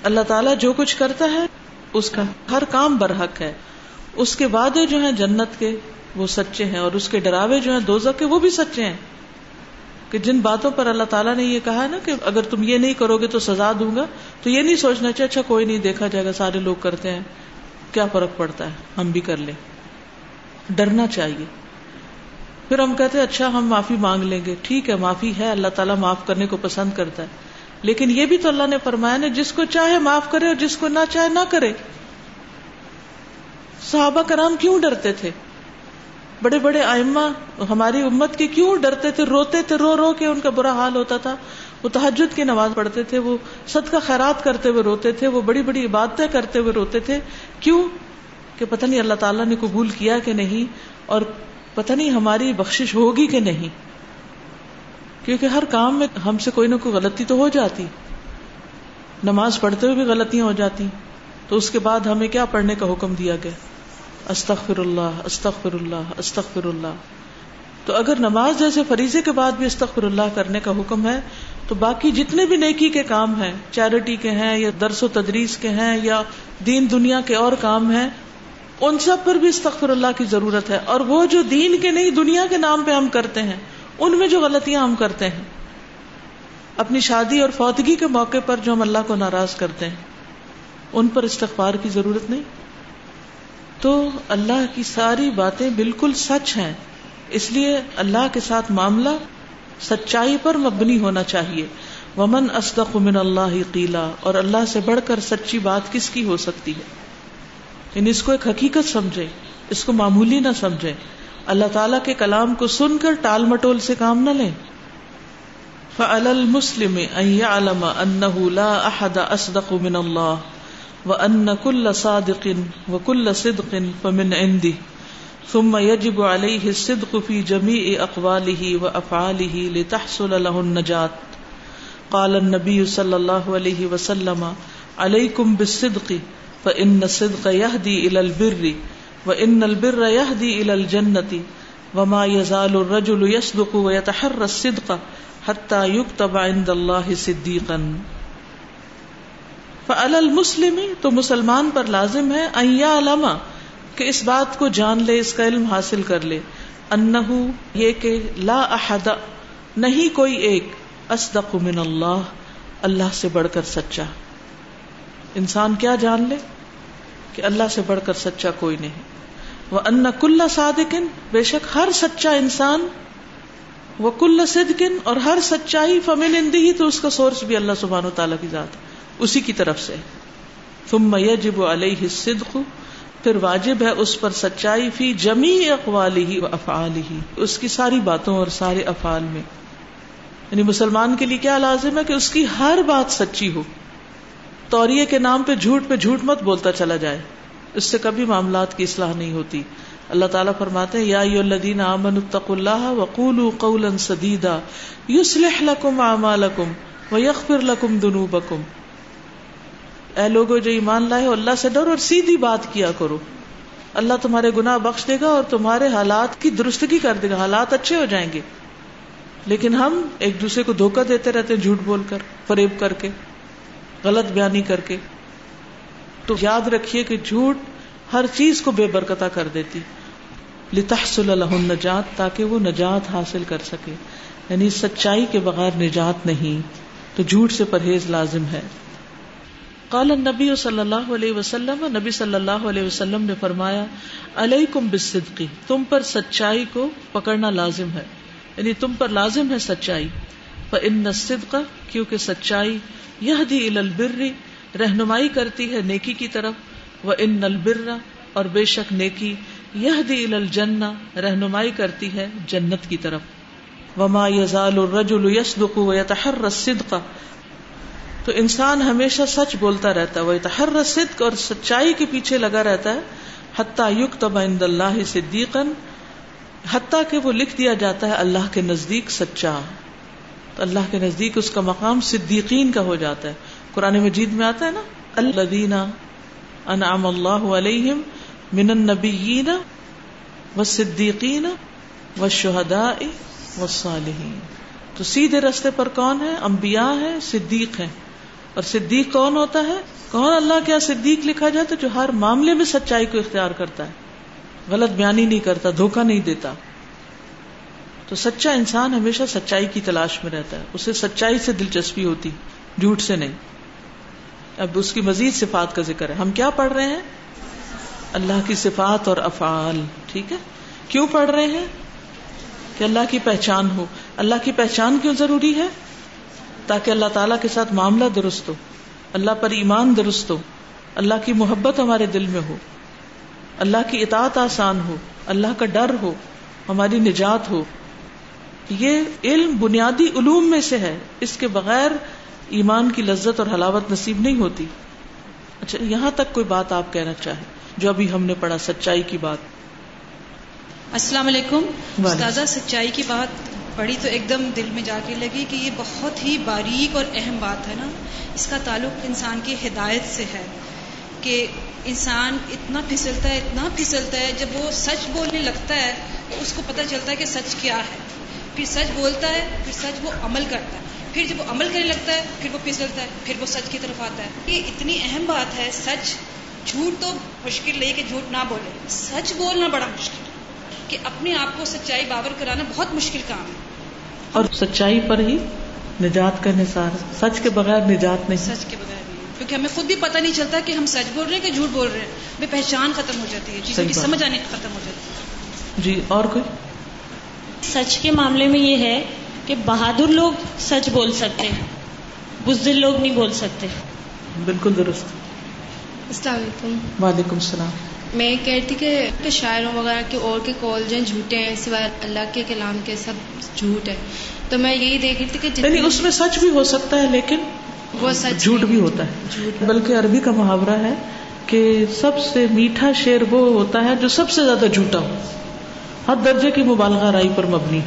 اللہ تعالیٰ جو کچھ کرتا ہے، اس کا ہر کام برحق ہے۔ اس کے وعدے جو ہیں جنت کے، وہ سچے ہیں، اور اس کے ڈراوے جو ہیں دوزک کے، وہ بھی سچے ہیں۔ کہ جن باتوں پر اللہ تعالیٰ نے یہ کہا نا کہ اگر تم یہ نہیں کرو گے تو سزا دوں گا، تو یہ نہیں سوچنا چاہیے اچھا کوئی نہیں، دیکھا جائے گا، سارے لوگ کرتے ہیں۔ کیا فرق پڑتا ہے؟ ہم بھی کر لیں۔ ڈرنا چاہیے۔ پھر ہم کہتے ہیں اچھا ہم معافی مانگ لیں گے۔ ٹھیک ہے، معافی ہے، اللہ تعالیٰ معاف کرنے کو پسند کرتا ہے۔ لیکن یہ بھی تو اللہ نے فرمایا نا، جس کو چاہے معاف کرے اور جس کو نہ چاہے نہ کرے۔ صحابہ کرام کیوں ڈرتے تھے؟ بڑے بڑے آئما ہماری امت کے کیوں ڈرتے تھے، روتے تھے، رو رو کے ان کا برا حال ہوتا تھا۔ وہ تحجد کی نماز پڑھتے تھے، وہ صدقہ خیرات کرتے ہوئے روتے تھے، وہ بڑی بڑی عبادتیں کرتے ہوئے روتے تھے۔ کیوں؟ کہ پتہ نہیں اللہ تعالیٰ نے قبول کیا کہ نہیں، اور پتہ نہیں ہماری بخشش ہوگی کہ نہیں۔ کیونکہ ہر کام میں ہم سے کوئی نہ کوئی غلطی تو ہو جاتی۔ نماز پڑھتے ہوئے بھی غلطیاں ہو جاتی۔ تو اس کے بعد ہمیں کیا پڑھنے کا حکم دیا گیا؟ استغفر اللہ استغفر اللہ استغفر اللہ۔ تو اگر نماز جیسے فریضے کے بعد بھی استغفر اللہ کرنے کا حکم ہے، تو باقی جتنے بھی نیکی کے کام ہیں، چیریٹی کے ہیں، یا درس و تدریس کے ہیں، یا دین دنیا کے اور کام ہیں، ان سب پر بھی استغفر اللہ کی ضرورت ہے۔ اور وہ جو دین کے نہیں، دنیا کے نام پہ ہم کرتے ہیں، ان میں جو غلطیاں ہم کرتے ہیں۔ اپنی شادی اور فوتگی کے موقع پر جو ہم اللہ کو ناراض کرتے ہیں، ان پر استغفار کی ضرورت نہیں۔ تو اللہ کی ساری باتیں بالکل سچ ہیں۔ اس لیے اللہ کے ساتھ معاملہ سچائی پر مبنی ہونا چاہیے۔ ومن اصدق من اللہ قیلا اور اللہ سے بڑھ کر سچی بات کس کی ہو سکتی ہے؟ یعنی اس کو ایک حقیقت سمجھے، اس کو معمولی نہ سمجھے۔ اللہ تعالیٰ کے کلام کو سن کر ٹال مٹول سے کام نہ لیں۔ فعل المسلم ان يعلم انه لا احد اصدق من الله وان كل صادق وكل صدق فمن عندي ثم يجب عليه الصدق في جميع اقواله وافعاله لتحصل له النجاة قال النبي صلى الله عليه وسلم عليكم بالصدق فان الصدق يهدي الى البر وان البر يهدي الى الجنة وما يزال الرجل يصدق ويتحرى الصدق حتى يكتب عند الله صديقا المسلم تو مسلمان پر لازم ہے ان يعلم کہ اس بات کو جان لے، اس کا علم حاصل کر لے۔ انہو، یہ کہ لا احد، نہیں کوئی ایک، اصدق من اللہ اللہ سے بڑھ کر سچا۔ انسان کیا جان لے؟ کہ اللہ سے بڑھ کر سچا کوئی نہیں۔ وہ ان کل صادقن بے شک ہر سچا انسان وہ کل صدقن اور ہر سچائی، فمن اندی ہی تو اس کا سورس بھی اللہ سبحانہ و تعالیٰ کی ذات۔ ہے اسی کی طرف سے۔ ثم یجب علیہ الصدق، پھر واجب ہے اس پر سچائی فی جمی اقوالی ہی و افعال ہی اس کی ساری باتوں اور سارے افعال میں۔ یعنی مسلمان کے لیے کیا لازم ہے کہ اس کی ہر بات سچی ہو۔ توریے کے نام پہ جھوٹ پہ جھوٹ مت بولتا چلا جائے۔ اس سے کبھی معاملات کی اصلاح نہیں ہوتی۔ اللہ تعالیٰ فرماتے ہیں، یا الذین آمنوا اتقوا اللہ وقولوا قولا سدیدا، یصلح لکم اعمالکم ویغفر لکم ذنوبکم۔ اے لوگو جو ایمان لائے ہو، اللہ سے ڈر اور سیدھی بات کیا کرو۔ اللہ تمہارے گناہ بخش دے گا اور تمہارے حالات کی درستگی کر دے گا، حالات اچھے ہو جائیں گے۔ لیکن ہم ایک دوسرے کو دھوکہ دیتے رہتے ہیں جھوٹ بول کر، فریب کر کے، غلط بیانی کر کے۔ تو یاد رکھیے کہ جھوٹ ہر چیز کو بے برکتا کر دیتی۔ لتحصل له النجات تاکہ وہ نجات حاصل کر سکے۔ یعنی سچائی کے بغیر نجات نہیں۔ تو جھوٹ سے پرہیز لازم ہے۔ قال النبی صلی اللہ علیہ وسلم، نبی صلی اللہ علیہ وسلم نے فرمایا، علیکم بالصدق، تم پر سچائی کو پکڑنا لازم ہے۔ یعنی تم پر لازم ہے سچائی۔ فان الصدق، کیونکہ سچائی یہدی الی البر، رہنمائی کرتی ہے نیکی کی طرف۔ و ان البر، اور بے شک نیکی یہدی الی الجنہ، رہنمائی کرتی ہے جنت کی طرف۔ وما یزال الرجل یصدق ویتحرى الصدق تو انسان ہمیشہ سچ بولتا رہتا ہے وہ تحر صدق اور سچائی کے پیچھے لگا رہتا ہے۔ حتیٰ یکتب عند اللہ صدیقا، حتیٰ کہ وہ لکھ دیا جاتا ہے اللہ کے نزدیک سچا۔ تو اللہ کے نزدیک اس کا مقام صدیقین کا ہو جاتا ہے۔ قرآن مجید میں آتا ہے نا، الذین انعم اللہ علیہم من النبیین والصدیقین والشہداء والصالحین۔ تو سیدھے رستے پر کون ہے؟ انبیاء ہیں، صدیق ہیں۔ اور صدیق کون ہوتا ہے؟ کون اللہ کیا صدیق لکھا جائے تو جو ہر معاملے میں سچائی کو اختیار کرتا ہے۔ غلط بیانی نہیں کرتا، دھوکہ نہیں دیتا۔ تو سچا انسان ہمیشہ سچائی کی تلاش میں رہتا ہے۔ اسے سچائی سے دلچسپی ہوتی، جھوٹ سے نہیں۔ اب اس کی مزید صفات کا ذکر ہے۔ ہم کیا پڑھ رہے ہیں؟ اللہ کی صفات اور افعال، ٹھیک ہے؟ کیوں پڑھ رہے ہیں؟ کہ اللہ کی پہچان ہو۔ اللہ کی پہچان کیوں ضروری ہے؟ تاکہ اللہ تعالیٰ کے ساتھ معاملہ درست ہو اللہ پر ایمان درست ہو اللہ کی محبت ہمارے دل میں ہو اللہ کی اطاعت آسان ہو اللہ کا ڈر ہو ہماری نجات ہو۔ یہ علم بنیادی علوم میں سے ہے اس کے بغیر ایمان کی لذت اور حلاوت نصیب نہیں ہوتی۔ اچھا یہاں تک کوئی بات آپ کہنا چاہیں جو ابھی ہم نے پڑھا سچائی کی بات۔ السلام علیکم۔ استاذہ سچائی کی بات پڑھی تو ایک دم دل میں جا کے لگی کہ یہ بہت ہی باریک اور اہم بات ہے نا۔ اس کا تعلق انسان کی ہدایت سے ہے کہ انسان اتنا پھسلتا ہے، اتنا پھسلتا ہے، جب وہ سچ بولنے لگتا ہے تو اس کو پتہ چلتا ہے کہ سچ کیا ہے۔ پھر سچ بولتا ہے، پھر سچ وہ عمل کرتا ہے۔ پھر جب وہ عمل کرنے لگتا ہے، پھر وہ پھسلتا ہے، پھر وہ سچ کی طرف آتا ہے۔ یہ اتنی اہم بات ہے، سچ جھوٹ تو مشکل نہیں کہ جھوٹ نہ بولے۔ سچ بولنا بڑا مشکل ہے کہ اپنے آپ کو سچائی بابر کرانا بہت مشکل کام ہے۔ اور سچائی پر ہی نجات کا نثار سچ کے بغیر نجات نہیں۔ سچ کے بغیر کیونکہ ہمیں خود بھی پتہ نہیں چلتا کہ ہم سچ بول رہے ہیں کہ جھوٹ بول رہے ہیں۔ بے پہچان ختم ہو جاتی ہے چیزوں کی سمجھ آنے ختم ہو جاتی ہے۔ جی اور کوئی؟ سچ کے معاملے میں یہ ہے کہ بہادر لوگ سچ بول سکتے ہیں بزدل لوگ نہیں بول سکتے۔ بالکل درست۔ السلام علیکم۔ وعلیکم السلام۔ میں کہتی کہ شاعروں وغیرہ کے اور کے کالج ہیں جھوٹے ہیں سوائے اللہ کے کلام کے سب جھوٹ ہے تو میں یہی دیکھ رہی تھی کہ یعنی اس میں سچ بھی ہو سکتا ہے لیکن وہ سچ جھوٹ بھی ہوتا ہے۔ بلکہ عربی کا محاورہ ہے کہ سب سے میٹھا شعر وہ ہوتا ہے جو سب سے زیادہ جھوٹا ہو۔ ہر درجے کی مبالغہ رائی پر مبنی۔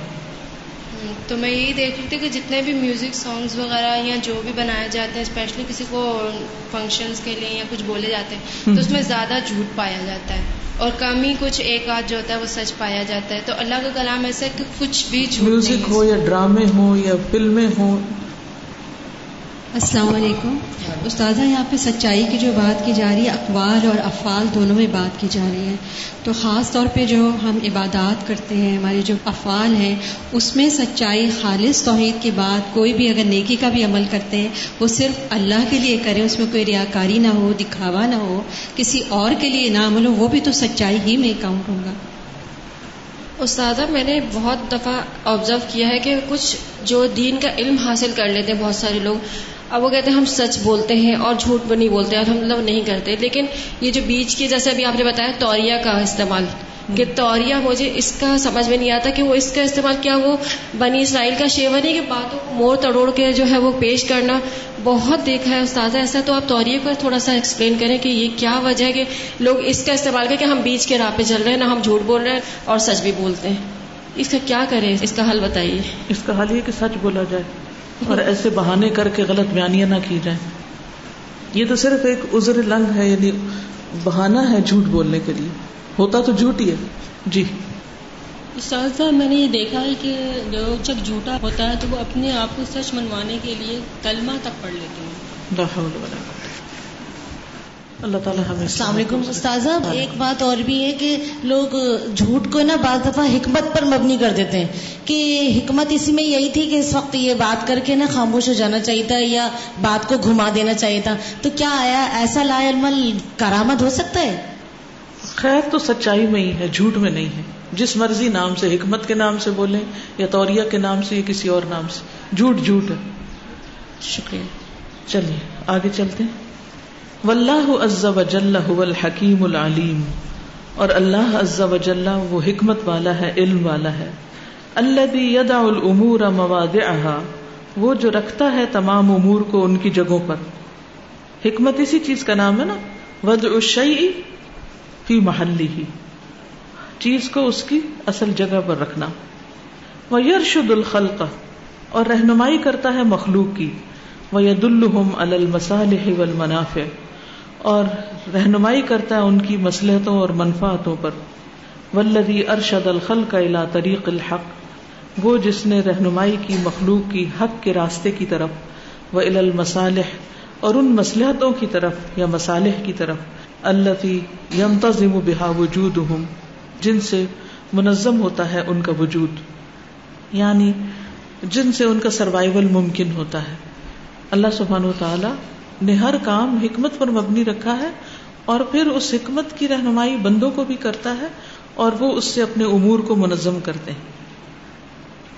تو میں یہی دیکھ رہی تھی کہ جتنے بھی میوزک سانگز وغیرہ یا جو بھی بنائے جاتے ہیں اسپیشلی کسی کو فنکشنز کے لیے یا کچھ بولے جاتے ہیں تو اس میں زیادہ جھوٹ پایا جاتا ہے اور کم ہی کچھ ایک آدھ جو ہوتا ہے وہ سچ پایا جاتا ہے۔ تو اللہ کا کلام ایسا ہے کہ کچھ بھی جھوٹ میوزک ہو یا ڈرامے ہو یا فلمیں ہوں السلام علیکم۔ استاذہ، یہاں پہ سچائی کی جو بات کی جا رہی ہے، اقوال اور افعال دونوں میں بات کی جا رہی ہے۔ تو خاص طور پہ جو ہم عبادات کرتے ہیں، ہمارے جو افعال ہیں، اس میں سچائی خالص توحید کے بعد کوئی بھی اگر نیکی کا بھی عمل کرتے ہیں، وہ صرف اللہ کے لیے کریں، اس میں کوئی ریاکاری نہ ہو، دکھاوا نہ ہو، کسی اور کے لیے نہ عمل ہو، وہ بھی تو سچائی ہی میں کاؤنٹ ہوگا استاذہ، میں نے بہت دفعہ آبزرو کیا ہے کہ کچھ جو دین کا علم حاصل کر لیتے ہیں، بہت سارے لوگ اب وہ کہتے ہیں ہم سچ بولتے ہیں اور جھوٹ بھی نہیں بولتے الحمد للہ نہیں کرتے لیکن یہ جو بیچ کے جیسے ابھی آپ نے بتایا توریا کا استعمال کہ توریا مجھے اس کا سمجھ میں نہیں آتا کہ وہ اس کا استعمال کیا وہ بنی اسرائیل کا شیور ہے کہ باتوں کو موڑ تڑوڑ کے جو ہے وہ پیش کرنا بہت دیکھا ہے استاذہ، ایسا تو آپ توریہ کو تھوڑا سا ایکسپلین کریں کہ یہ کیا وجہ ہے کہ لوگ اس کا استعمال کریں کہ ہم بیچ کے راہ پہ چل رہے ہیں، نہ ہم جھوٹ بول رہے ہیں اور سچ بھی بولتے ہیں۔ اس کا کیا کریں؟ اس کا حل بتائیے۔ اس کا حل یہ کہ سچ بولا جائے۔ اور ایسے بہانے کر کے غلط بیانیاں نہ کی جائیں۔ یہ تو صرف ایک عذر لنگ ہے یعنی بہانا ہے جھوٹ بولنے کے لیے۔ ہوتا تو جھوٹ ہی ہے۔ جی۔ استاذہ میں نے یہ دیکھا ہے کہ لوگ جب جھوٹا ہوتا ہے تو وہ اپنے آپ کو سچ منوانے کے لیے کلمہ تک پڑھ لیتے ہیں۔ اللہ تعالیٰ ہمیں السلام علیکم استاذہ ایک بات اور بھی ہے کہ لوگ جھوٹ کو نا بعض دفعہ حکمت پر مبنی کر دیتے ہیں کہ حکمت اسی میں یہی تھی کہ اس وقت یہ بات کر کے نا خاموش ہو جانا چاہیے تھا یا بات کو گھما دینا چاہیے تھا۔ تو کیا آیا؟ ایسا لا علم کرامت ہو سکتا ہے؟ خیر تو سچائی میں ہی ہے جھوٹ میں نہیں ہے۔ جس مرضی نام سے حکمت کے نام سے بولیں یا توریہ کے نام سے یا کسی اور نام سے۔ جھوٹ جھوٹ ہے۔ شکریہ۔ چلیے آگے چلتے ہیں۔ واللہ عز و جل هو الحکیم العلیم۔ اور اللہ عز و جل وہ حکمت والا ہے، علم والا ہے۔ الذي يدع الامور مواضعها وہ جو رکھتا ہے تمام امور کو ان کی جگہوں پر۔ حکمت اسی چیز کا نام ہے نا وضع الشیء فی محله چیز کو اس کی اصل جگہ پر رکھنا۔ ویرشد الخلق۔ اور رہنمائی کرتا ہے مخلوق کی۔ وَيَدُلُّهُمْ عَلَى الْمَصَالِحِ وَالْمَنَافِعِ۔ اور رہنمائی کرتا ہے ان کی مسلحتوں اور منفاطوں پر۔ ولدی ارشد الخل کا الا طریق الحق۔ وہ جس نے رہنمائی کی مخلوق کی حق کے راستے کی طرف و الا المصالح۔ اور ان مسلحتوں کی طرف یا مصالح کی طرف۔ اللہ یمتظم بحا وجود ہوں جن سے منظم ہوتا ہے ان کا وجود۔ یعنی جن سے ان کا سروائول ممکن ہوتا ہے۔ اللہ سبحان و تعالی نے ہر کام حکمت پر مبنی رکھا ہے اور پھر اس حکمت کی رہنمائی بندوں کو بھی کرتا ہے اور وہ اس سے اپنے امور کو منظم کرتے ہیں۔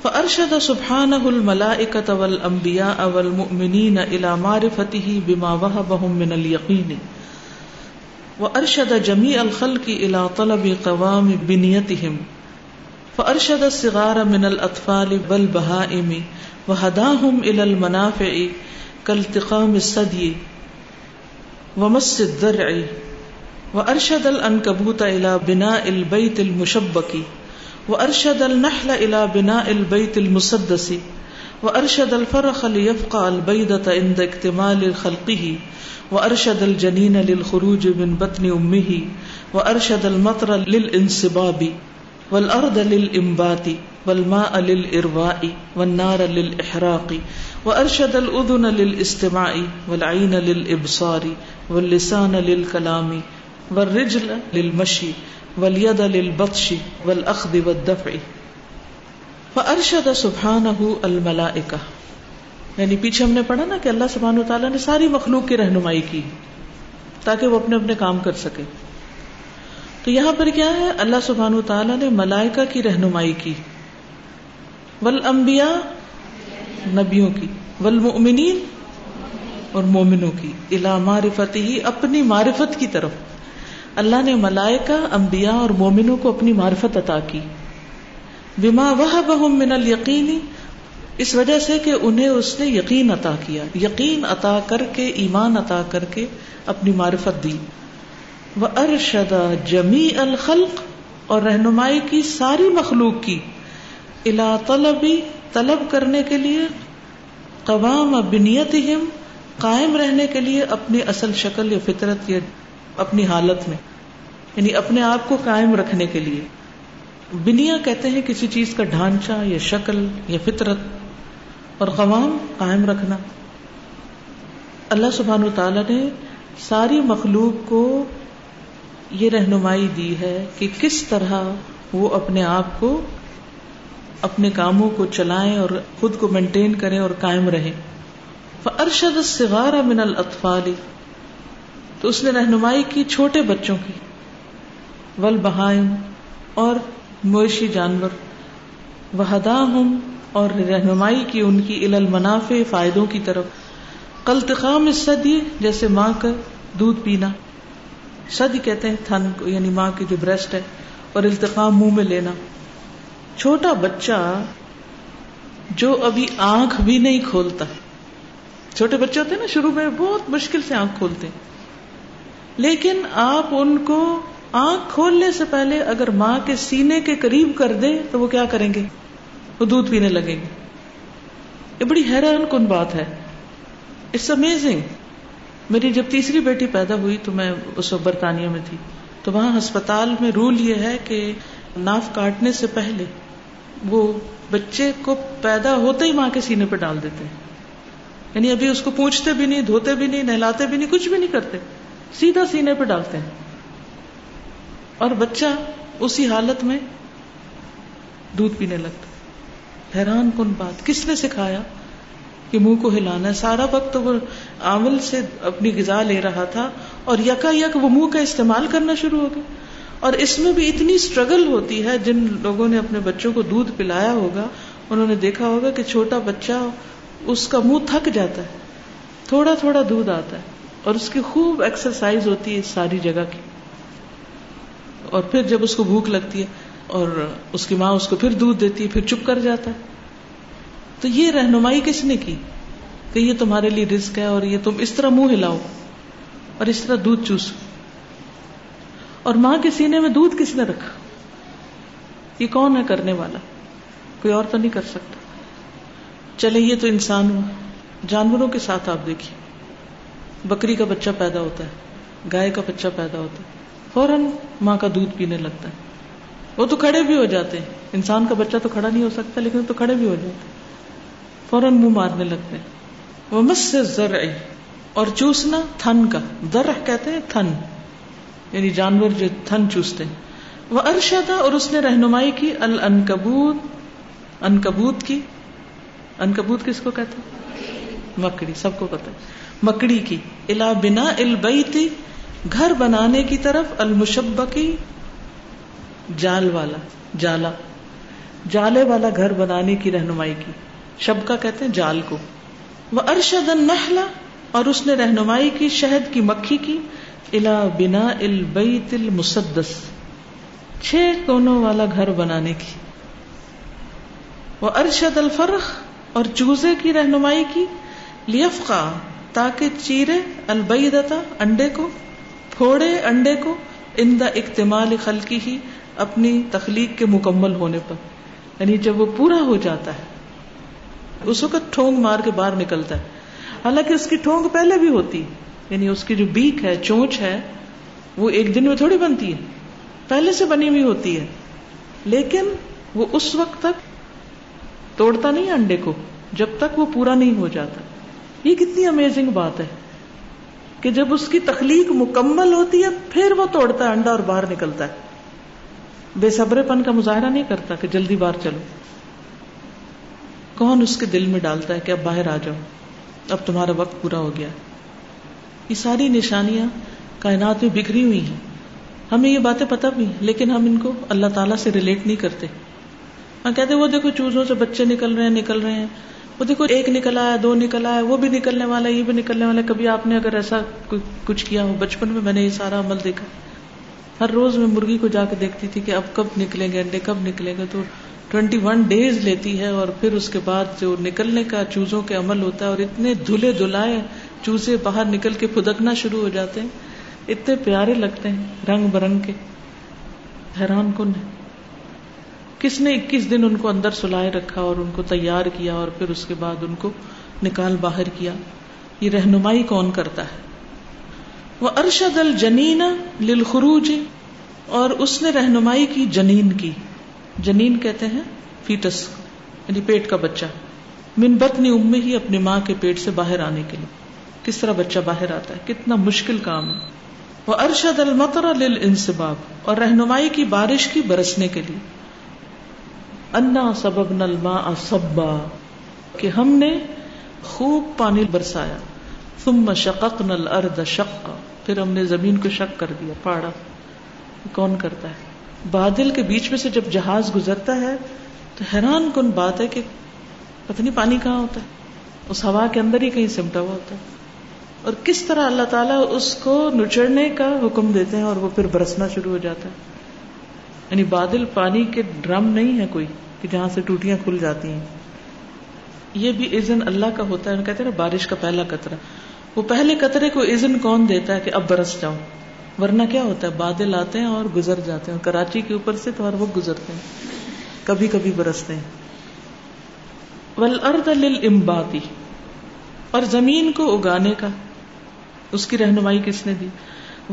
فارشد سبحانه الملائكة والانبياء والمؤمنين الى معرفته بما وهبهم من اليقين۔ وارشد جميع الخلق الى طلب قوام بنيتهم۔ فارشد الصغار من الاطفال والبهائم وهداهم الى المنافع۔ کلتقام صدی و مسجد الصدی ومس الدرع وارشد العنكبوت الى بناء البيت المشبك وارشد النحل الى بناء البيت المسدس وارشد الفرخ ليفقع البيضة عند اكتمال خلقه وارشد الجنين للخروج من بطن امه وارشد المطر للانصباب والارض للانبات والماء للارواء والنار للاحراق وارشد الاذن للاستماع والعين للابصار واللسان للكلام والرجل للمشي واليد للبطش والاخذ والدفع فارشد سبحانه الملائکہ یعنی پیچھے ہم نے پڑھا نا کہ اللہ سبحانہ وتعالی نے ساری مخلوق کی رہنمائی کی تاکہ وہ اپنے اپنے کام کر سکے تو یہاں پر کیا ہے اللہ سبحانہ وتعالی نے ملائکہ کی رہنمائی کی والانبیاء نبیوں کی، والمؤمنین اور مومنوں کی الا معرفت ہی اپنی معرفت کی طرف۔ اللہ نے ملائکہ، انبیاء اور مومنوں کو اپنی معرفت عطا کی۔ بما وہ من الیقینی اس وجہ سے کہ انہیں اس نے یقین عطا کیا۔ یقین عطا کر کے، ایمان عطا کر کے اپنی معرفت دی۔ وہ ارشدا جمی الخلق، اور رہنمائی کی ساری مخلوق کی۔ الا طلبی طلب کرنے کے لیے، قوام بنیت قائم رہنے کے لیے اپنی اصل شکل یا فطرت یا اپنی حالت میں یعنی اپنے آپ کو قائم رکھنے کے لیے۔ بنیا کہتے ہیں کسی چیز کا ڈھانچہ یا شکل یا فطرت، اور قوام قائم رکھنا۔ اللہ سبحان و تعالی نے ساری مخلوق کو یہ رہنمائی دی ہے کہ کس طرح وہ اپنے آپ کو اپنے کاموں کو چلائیں اور خود کو مینٹین کریں اور قائم رہیں۔ ارشد سگار من الاطفال تو اس نے رہنمائی کی چھوٹے بچوں کی۔ ول بہائم اور مویشی جانور۔ وحدا ہوں اور رہنمائی کی ان کی ال المنافع، فائدوں کی طرف۔ کلتقام اس صدی جیسے ماں کا دودھ پینا۔ صدی کہتے ہیں تھن کو یعنی ماں کی جو بریسٹ ہے۔ اور التقام منہ میں لینا۔ چھوٹا بچہ جو ابھی آنکھ بھی نہیں کھولتا چھوٹے بچے ہوتے ہیں نا شروع میں، بہت مشکل سے آنکھ کھولتے لیکن آپ ان کو آنکھ کھولنے سے پہلے اگر ماں کے سینے کے قریب کر دیں تو وہ کیا کریں گے؟ وہ دودھ پینے لگیں گے۔ یہ بڑی حیران کن بات ہے۔ اٹس امیزنگ میری جب تیسری بیٹی پیدا ہوئی تو میں اس وقت برطانیہ میں تھی۔ تو وہاں ہسپتال میں رول یہ ہے کہ ناف کاٹنے سے پہلے وہ بچے کو پیدا ہوتے ہی ماں کے سینے پہ ڈال دیتے ہیں۔ یعنی ابھی اس کو پوچھتے بھی نہیں، دھوتے بھی نہیں، نہلاتے بھی نہیں، کچھ بھی نہیں کرتے۔ سیدھا سینے پہ ڈالتے ہیں۔ اور بچہ اسی حالت میں دودھ پینے لگتا۔ حیران کن بات، کس نے سکھایا کہ منہ کو ہلانا ہے؟ سارا وقت وہ عامل سے اپنی غذا لے رہا تھا اور یکا یک وہ منہ کا استعمال کرنا شروع ہو گیا۔ اور اس میں بھی اتنی اسٹرگل ہوتی ہے، جن لوگوں نے اپنے بچوں کو دودھ پلایا ہوگا، انہوں نے دیکھا ہوگا کہ چھوٹا بچہ اس کا منہ تھک جاتا ہے، تھوڑا تھوڑا دودھ آتا ہے، اور اس کی خوب ایکسرسائز ہوتی ہے اس ساری جگہ کی۔ اور پھر جب اس کو بھوک لگتی ہے، اور اس کی ماں اس کو پھر دودھ دیتی ہے، پھر چپ کر جاتا ہے۔ تو یہ رہنمائی کس نے کی؟ کہ یہ تمہارے لیے رسک ہے اور یہ تم اس طرح منہ ہلاؤ اور اس طرح دودھ چوسو۔ اور ماں کے سینے میں دودھ کس نے رکھا؟ یہ کون ہے کرنے والا؟ کوئی اور تو نہیں کر سکتا۔ چلے، یہ تو انسان ہوا جانوروں کے ساتھ آپ دیکھیے۔ بکری کا بچہ پیدا ہوتا ہے، گائے کا بچہ پیدا ہوتا ہے۔ فوراً ماں کا دودھ پینے لگتا ہے۔ وہ تو کھڑے بھی ہو جاتے ہیں۔ انسان کا بچہ تو کھڑا نہیں ہو سکتا، لیکن تو کھڑے بھی ہو جاتے فوراً منہ مارنے لگتے ہیں۔ وہ مس سے زر اور چوسنا تھن کا۔ در کہتے ہیں تھن۔ یعنی جانور جو تھن چوستے ہیں۔ وہ ارشدا اور اس نے رہنمائی کی الکبوت انکبوت کی؟ انکبوت کس کو کہتے مکڑی، سب کو پتا مکڑی کی۔ الا بنا البیتی گھر بنانے کی طرف المشب کی جال والا، جالا۔ جالے والا گھر بنانے کی رہنمائی کی۔ شب کا کہتے ہیں جال کو۔ وہ ارشد اور اس نے رہنمائی کی، شہد کی مکھی کی۔ الا بنا البیت المسدس، چھ کونوں والا گھر بنانے کی۔ وہ ارشد الفرخ اور چوزے کی رہنمائی کی لیفقا تاکہ چیرے البیدتا انڈے کو، پھوڑے انڈے کو ان دا اکتمال خلقی ہی اپنی تخلیق کے مکمل ہونے پر۔ یعنی جب وہ پورا ہو جاتا ہے، اس وقت ٹھونگ مار کے باہر نکلتا ہے۔ حالانکہ اس کی ٹھونگ پہلے بھی ہوتی یعنی اس کی جو بیک ہے، چونچ ہے، وہ ایک دن میں تھوڑی بنتی ہے۔ پہلے سے بنی ہوئی ہوتی ہے۔ لیکن وہ اس وقت تک توڑتا نہیں انڈے کو، جب تک وہ پورا نہیں ہو جاتا۔ یہ کتنی امیزنگ بات ہے کہ جب اس کی تخلیق مکمل ہوتی ہے، پھر وہ توڑتا ہے، انڈا اور باہر نکلتا ہے۔ بے صبرے پن کا مظاہرہ نہیں کرتا کہ جلدی باہر چلو۔ کون اس کے دل میں ڈالتا ہے کہ اب باہر آ جاؤ، اب تمہارا وقت پورا ہو گیا۔ یہ ساری نشانیاں کائنات میں بکھری ہوئی ہیں۔ ہمیں یہ باتیں پتہ بھی لیکن ہم ان کو اللہ تعالیٰ سے ریلیٹ نہیں کرتے۔ ہم کہتے وہ دیکھو چوزوں سے بچے نکل رہے ہیں، نکل رہے ہیں۔ وہ دیکھو ایک نکل آیا، دو نکل آیا، وہ بھی نکلنے والا، یہ بھی نکلنے والا۔ کبھی آپ نے اگر ایسا کچھ کیا ہو، بچپن میں میں نے یہ سارا عمل دیکھا۔ ہر روز میں مرغی کو جا کے دیکھتی تھی کہ اب کب نکلیں گے، انڈے کب نکلیں گے۔ تو ٹوینٹی ون ڈیز لیتی ہے اور پھر اس کے بعد جو نکلنے کا، چوزوں کے عمل ہوتا ہے اور اتنے دھلے دھلائے چوزے باہر نکل کے پھدکنا شروع ہو جاتے ہیں۔ اتنے پیارے لگتے ہیں، رنگ برنگ کے۔ حیران کن ہے کس نے اکیس دن ان کو اندر سلائے رکھا اور ان کو تیار کیا اور پھر اس کے بعد ان کو نکال باہر کیا؟ یہ رہنمائی کون کرتا ہے؟ وہ ارشد الجنین للخروج، اور اس نے رہنمائی کی جنین کی۔ جنین کہتے ہیں فیٹس یعنی پیٹ کا بچہ۔ من بطنی امی ہی اپنی ماں کے پیٹ سے باہر آنے کے لیے۔ کس طرح بچہ باہر آتا ہے؟ کتنا مشکل کام ہے۔ وہ ارشد المطر للانصباب اور رہنمائی کی بارش کی برسنے کے لیے۔ انا سبب نلما سبا کہ ہم نے خوب پانی برسایا۔ ثم شقق نل ارد پھر ہم نے زمین کو شک کر دیا، پاڑا۔ کون کرتا ہے؟ بادل کے بیچ میں سے جب جہاز گزرتا ہے، تو حیران کن بات ہے کہ پتہ نہیں پانی کہاں ہوتا ہے؟ اس ہوا کے اندر ہی کہیں سمٹا ہوا ہوتا ہے۔ اور کس طرح اللہ تعالیٰ اس کو نچڑنے کا حکم دیتے ہیں اور وہ پھر برسنا شروع ہو جاتا ہے؟ یعنی بادل پانی کے ڈرم نہیں ہے کوئی کہ جہاں سے ٹوٹیاں کھل جاتی ہیں۔ یہ بھی عزن اللہ کا ہوتا ہے، کہتے ہیں نا بارش کا پہلا قطرہ۔ وہ پہلے قطرے کو عزن کون دیتا ہے کہ اب برس جاؤ ورنہ کیا ہوتا ہے؟ بادل آتے ہیں اور گزر جاتے ہیں۔ کراچی کے اوپر سے تو ہر وقت گزرتے ہیں۔ کبھی کبھی برستے ہیں۔ ولرد لمباتی اور زمین کو اگانے کا۔ اس کی رہنمائی کس نے دی؟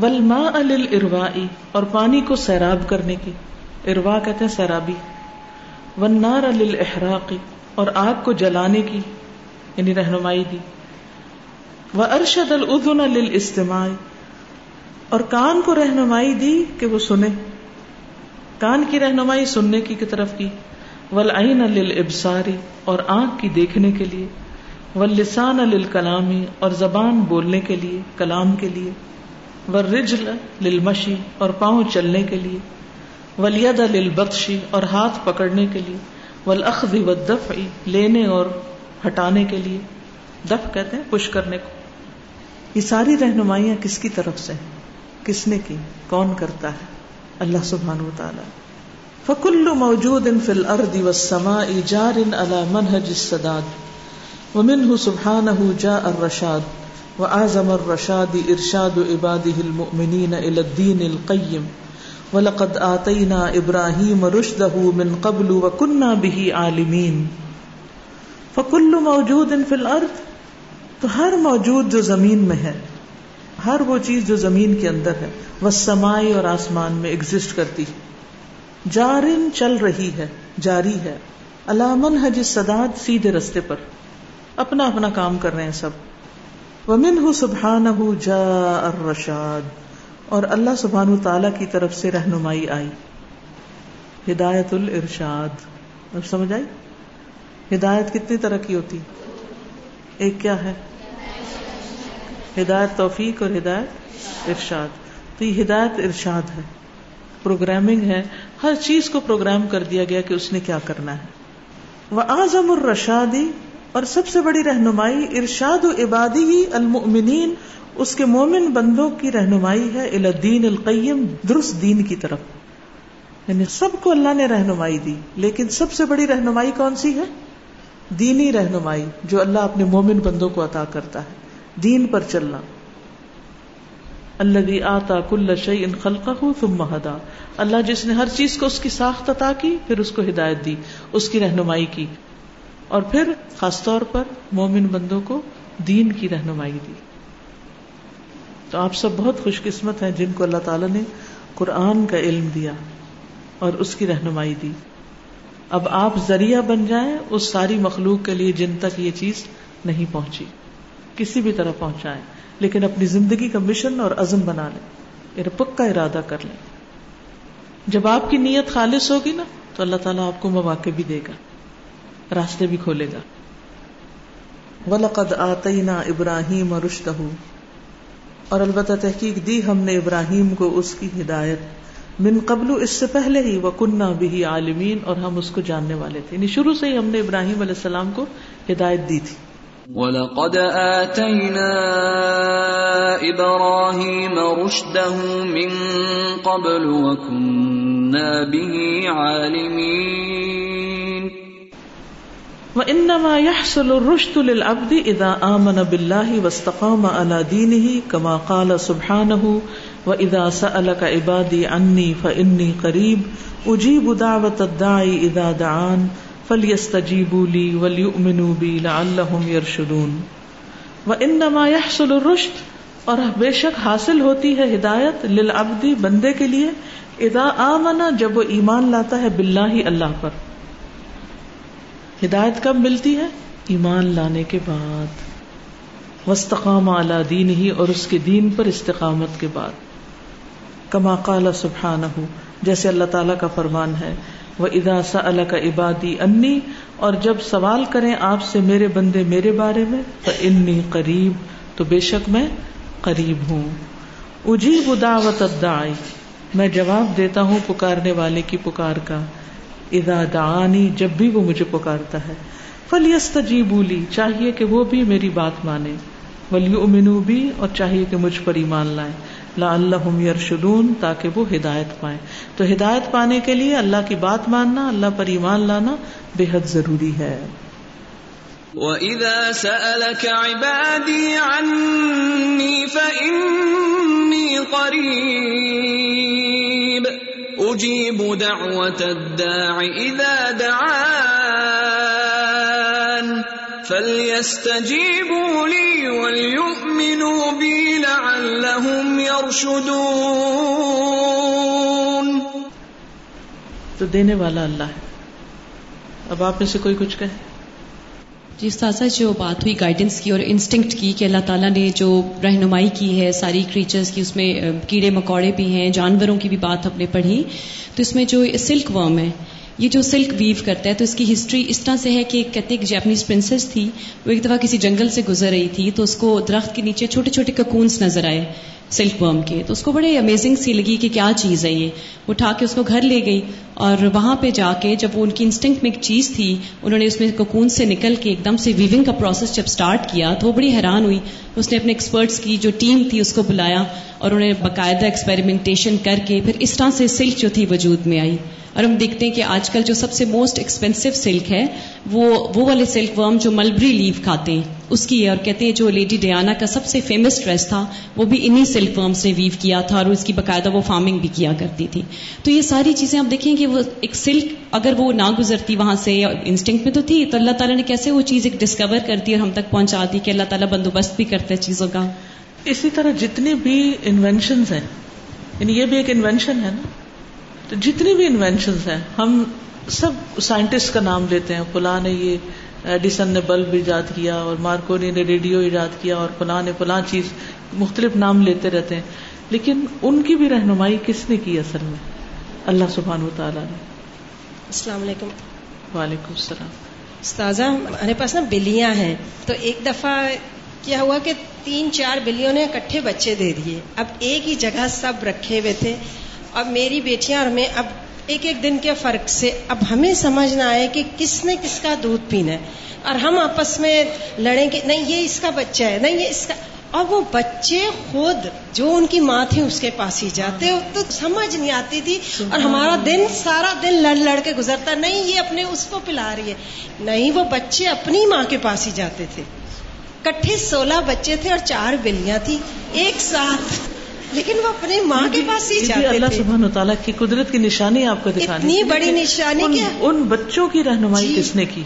ولما الروائی اور پانی کو سیراب کرنے کی۔ اروا کہتے ہیں سیرابی۔ ونار الحراقی اور آگ کو جلانے کی یعنی رہنمائی دی۔ وہ ارشد الدن الاستماع اور کان کو رہنمائی دی کہ وہ سنے۔ کان کی رہنمائی سننے کی کی طرف کی۔ ولعین للابصاری اور آنکھ کی دیکھنے کے لیے۔ واللسان للکلامی اور زبان بولنے کے لیے، کلام کے لیے، والرجل للمشی اور پاؤں چلنے کے لیے ولید للبطشی اور ہاتھ پکڑنے کے لیے والاخذ والدفع لینے اور ہٹانے کے لیے۔ دف کہتے ہیں پش کرنے کو۔ یہ ساری رہنمائیاں کس کی طرف سے ہیں؟ کس نے کی؟ کون کرتا ہے؟ اللہ سبحان و تعالی فکل موجود ان فل ارد و سما جار ان اللہ منہج السداد۔ ومنه سبحانه جاء الرشاد وأعظم الرشاد إرشاد عباده المؤمنين إلى الدين القيم. ولقد آتينا إبراهيم رشده من قبل وكنا به عالمين. فكل موجود في الأرض، تو ہر موجود جو زمین میں ہے، ہر وہ چیز جو زمین کے اندر ہے، وہ سمائی اور آسمان میں ایگزٹ کرتی جارن چل رہی ہے، جاری ہے۔ علامن ہے جس سداد سیدھے رستے پر۔ اپنا اپنا کام کر رہے ہیں سب۔ ومن ہُ سبحان ہُ جا ارشاد اور اللہ سبحان تعالی کی طرف سے رہنمائی آئی۔ ہدایت الرشاد سمجھ آئی؟ ہدایت کتنی طرح کی ہوتی۔ ایک کیا ہے؟ ہدایت توفیق اور ہدایت ارشاد۔ تو یہ ہدایت ارشاد ہے۔ پروگرامنگ ہے۔ ہر چیز کو پروگرام کر دیا گیا کہ اس نے کیا کرنا ہے۔ وہ اعظم الرشادی اور سب سے بڑی رہنمائی ارشاد و عبادی ہی المؤمنین، اس کے مومن بندوں کی رہنمائی ہے الدین القیم، درست دین کی طرف۔ یعنی سب کو اللہ نے رہنمائی دی، لیکن سب سے بڑی رہنمائی کون سی ہے؟ دینی رہنمائی، جو اللہ اپنے مومن بندوں کو عطا کرتا ہے، دین پر چلنا۔ اللہ آتا کل شعی ان خلق تم مہدا اللہ جس نے ہر چیز کو اس کی ساخت عطا کی، پھر اس کو ہدایت دی، اس کی رہنمائی کی۔ اور پھر خاص طور پر مومن بندوں کو دین کی رہنمائی دی۔ تو آپ سب بہت خوش قسمت ہیں جن کو اللہ تعالیٰ نے قرآن کا علم دیا اور اس کی رہنمائی دی۔ اب آپ ذریعہ بن جائیں اس ساری مخلوق کے لیے جن تک یہ چیز نہیں پہنچی۔ کسی بھی طرح پہنچائیں، لیکن اپنی زندگی کا مشن اور عزم بنا لیں پکا ارادہ کر لیں۔ جب آپ کی نیت خالص ہوگی نا، تو اللہ تعالیٰ آپ کو مواقع بھی دے گا۔ راستے بھی کھولے گا۔ ولقد آتینا ابراہیم اور اور البتہ تحقیق دی ہم نے ابراہیم کو اس کی ہدایت۔ من قبل اس سے پہلے ہی وہ کنہ بھی عالمین اور ہم اس کو جاننے والے تھے۔ یعنی شروع سے ہی ہم نے ابراہیم علیہ السلام کو ہدایت دی تھی۔ وَلَقَدْ آتَيْنَا إِبْرَاهِيمَ رُشْدَهُ مِن قَبْلُ وَكُنَّا بِهِ عَالِمِينَ۔ وَإِنَّمَا يَحْصُلُ الرُّشْدُ لِلْعَبْدِ إِذَا آمَنَ بِاللَّهِ وَاسْتَقَامَ عَلَى دِينِهِ كَمَا قَالَ سُبْحَانَهُ وَإِذَا سَأَلَكَ عِبَادِي عَنِّي فَإِنِّي قَرِيبٌ أُجِيبُ دَعْوَةَ الدَّاعِ إِذَا دَعَانِ فلیستجیبوا ولیؤمنوا بی لعلہم یرشدون وانما يحصل الرشد اور بے شک حاصل ہوتی ہے ہدایت للعبد بندے کے لیے اذا آمنا جب وہ ایمان لاتا ہے باللہ اللہ پر ہدایت کب ملتی ہے؟ ایمان لانے کے بعد۔ وسطام اعلی دین ہی اور اس کے دین پر استقامت کے بعد۔ کما قال سبحانہ، جیسے اللہ تعالی کا فرمان ہے وہ ادا سا اللہ کا عبادی انی اور جب سوال کریں آپ سے میرے بندے میرے بارے میں تو انی قریب تو بے شک میں قریب ہوں۔ اجیب دعوت الداعی میں جواب دیتا ہوں پکارنے والے کی پکار کا۔ ادا دعانی، جب بھی وہ مجھے پکارتا ہے۔ فلیست جی بولی چاہیے کہ وہ بھی میری بات مانے۔ ولی امنو بھی اور چاہیے کہ مجھ پر ایمان لائے لا اللہ یرشدون، تاکہ وہ ہدایت پائیں۔ تو ہدایت پانے کے لیے اللہ کی بات ماننا، اللہ پر ایمان لانا بے حد ضروری ہے۔ وَإِذَا سَأَلَكَ عِبَادِي عَنِّي فَإِنِّي قَرِيبٌ۔ اجیب دعوت الدَّاعِ اذا دعان فلیستجیبوا لی ولیؤمنوا بی لعلہم یرشدون تو دینے والا اللہ ہے۔ اب آپ میں سے کوئی کچھ کہے؟ جی استاذہ جو بات ہوئی گائیڈنس کی اور انسٹنکٹ کی کہ اللہ تعالیٰ نے جو رہنمائی کی ہے ساری کریچرز کی، اس میں کیڑے مکوڑے بھی ہیں، جانوروں کی بھی بات ہم نے پڑھی، تو اس میں جو سلک ورم ہے یہ جو سلک ویو کرتا ہے تو اس کی ہسٹری اس طرح سے ہے کہ کہتے ایک جیپنیز پرنسس تھی، وہ ایک دفعہ کسی جنگل سے گزر رہی تھی تو اس کو درخت کے نیچے چھوٹے چھوٹے ککونس نظر آئے سلک ورم کے۔ تو اس کو بڑے امیزنگ سی لگی کہ کیا چیز ہے یہ۔ اٹھا کے اس کو گھر لے گئی اور وہاں پہ جا کے جب وہ ان کی انسٹنکٹ میں ایک چیز تھی، انہوں نے اس میں ککون سے نکل کے ایک دم سے ویونگ کا پروسیس جب سٹارٹ کیا تو وہ بڑی حیران ہوئی۔ اس نے اپنے ایکسپرٹس کی جو ٹیم تھی اس کو بلایا اور انہیں باقاعدہ ایکسپیریمنٹیشن کر کے پھر اس طرح سے سلک جو تھی وجود میں آئی۔ اور ہم دیکھتے ہیں کہ آج کل جو سب سے موسٹ ایکسپینسو سلک ہے، وہ وہ والے سلک ورم جو ملبری لیو کھاتے ہیں۔ اس کی ہے اور کہتے ہیں جو لیڈی ڈیانا کا سب سے فیمس ڈریس تھا، وہ بھی انہی سلک ورمس نے ویو کیا تھا، اور اس کی باقاعدہ وہ فارمنگ بھی کیا کرتی تھی۔ تو یہ ساری چیزیں آپ دیکھیں کہ وہ ایک سلک اگر وہ نہ گزرتی وہاں سے انسٹنکٹ میں تو تھی، تو اللہ تعالیٰ نے کیسے وہ چیز ایک ڈسکور کر دی اور ہم تک پہنچا دی کہ اللہ تعالیٰ بندوبست بھی کرتے چیزوں کا۔ اسی طرح جتنی بھی انوینشنز ہیں یعنی یہ بھی ایک انوینشن ہے نا تو جتنی بھی انوینشن ہیں ہم سب سائنٹسٹ کا نام لیتے ہیں۔ فلاں نے یہ ایڈیسن نے بلب ایجاد کیا اور مارکونی نے ریڈیو ایجاد کیا اور فلاں نے فلاں چیز مختلف نام لیتے رہتے ہیں۔ لیکن ان کی بھی رہنمائی کس نے کی اصل میں؟ اللہ سبحان و تعالیٰ نے۔ السلام علیکم۔ وعلیکم السلام۔ استاذہ ہمارے پاس نا بلیاں ہیں۔ تو ایک دفعہ کیا ہوا کہ تین چار بلیوں نے اکٹھے بچے دے دیے۔ اب ایک ہی جگہ سب رکھے ہوئے تھے۔ اب میری بیٹیاں اور میں اب ایک ایک دن کے فرق سے اب ہمیں سمجھ نہ آئے کہ کس نے کس کا دودھ پینا ہے۔ اور ہم آپس میں لڑیں کہ نہیں، یہ اس کا بچہ ہے، نہیں، یہ اس کا۔ اور وہ بچے خود جو ان کی ماں تھی اس کے پاس ہی جاتے تو سمجھ نہیں آتی تھی۔ اور ہمارا دن سارا دن لڑ لڑ کے گزرتا، نہیں، یہ اپنے اس کو پلا رہی ہے۔ نہیں، وہ بچے اپنی ماں کے پاس ہی جاتے تھے۔ کٹھے سولہ بچے تھے اور چار بلیاں تھی ایک ساتھ لیکن وہ اپنے ماں کے پاس ہی جاتے اللہ سبحانہ تعالیٰ کی قدرت کی نشانی آپ کو دکھانی اتنی بڑی نشانی کیا ان بچوں کی رہنمائی کس نے کی؟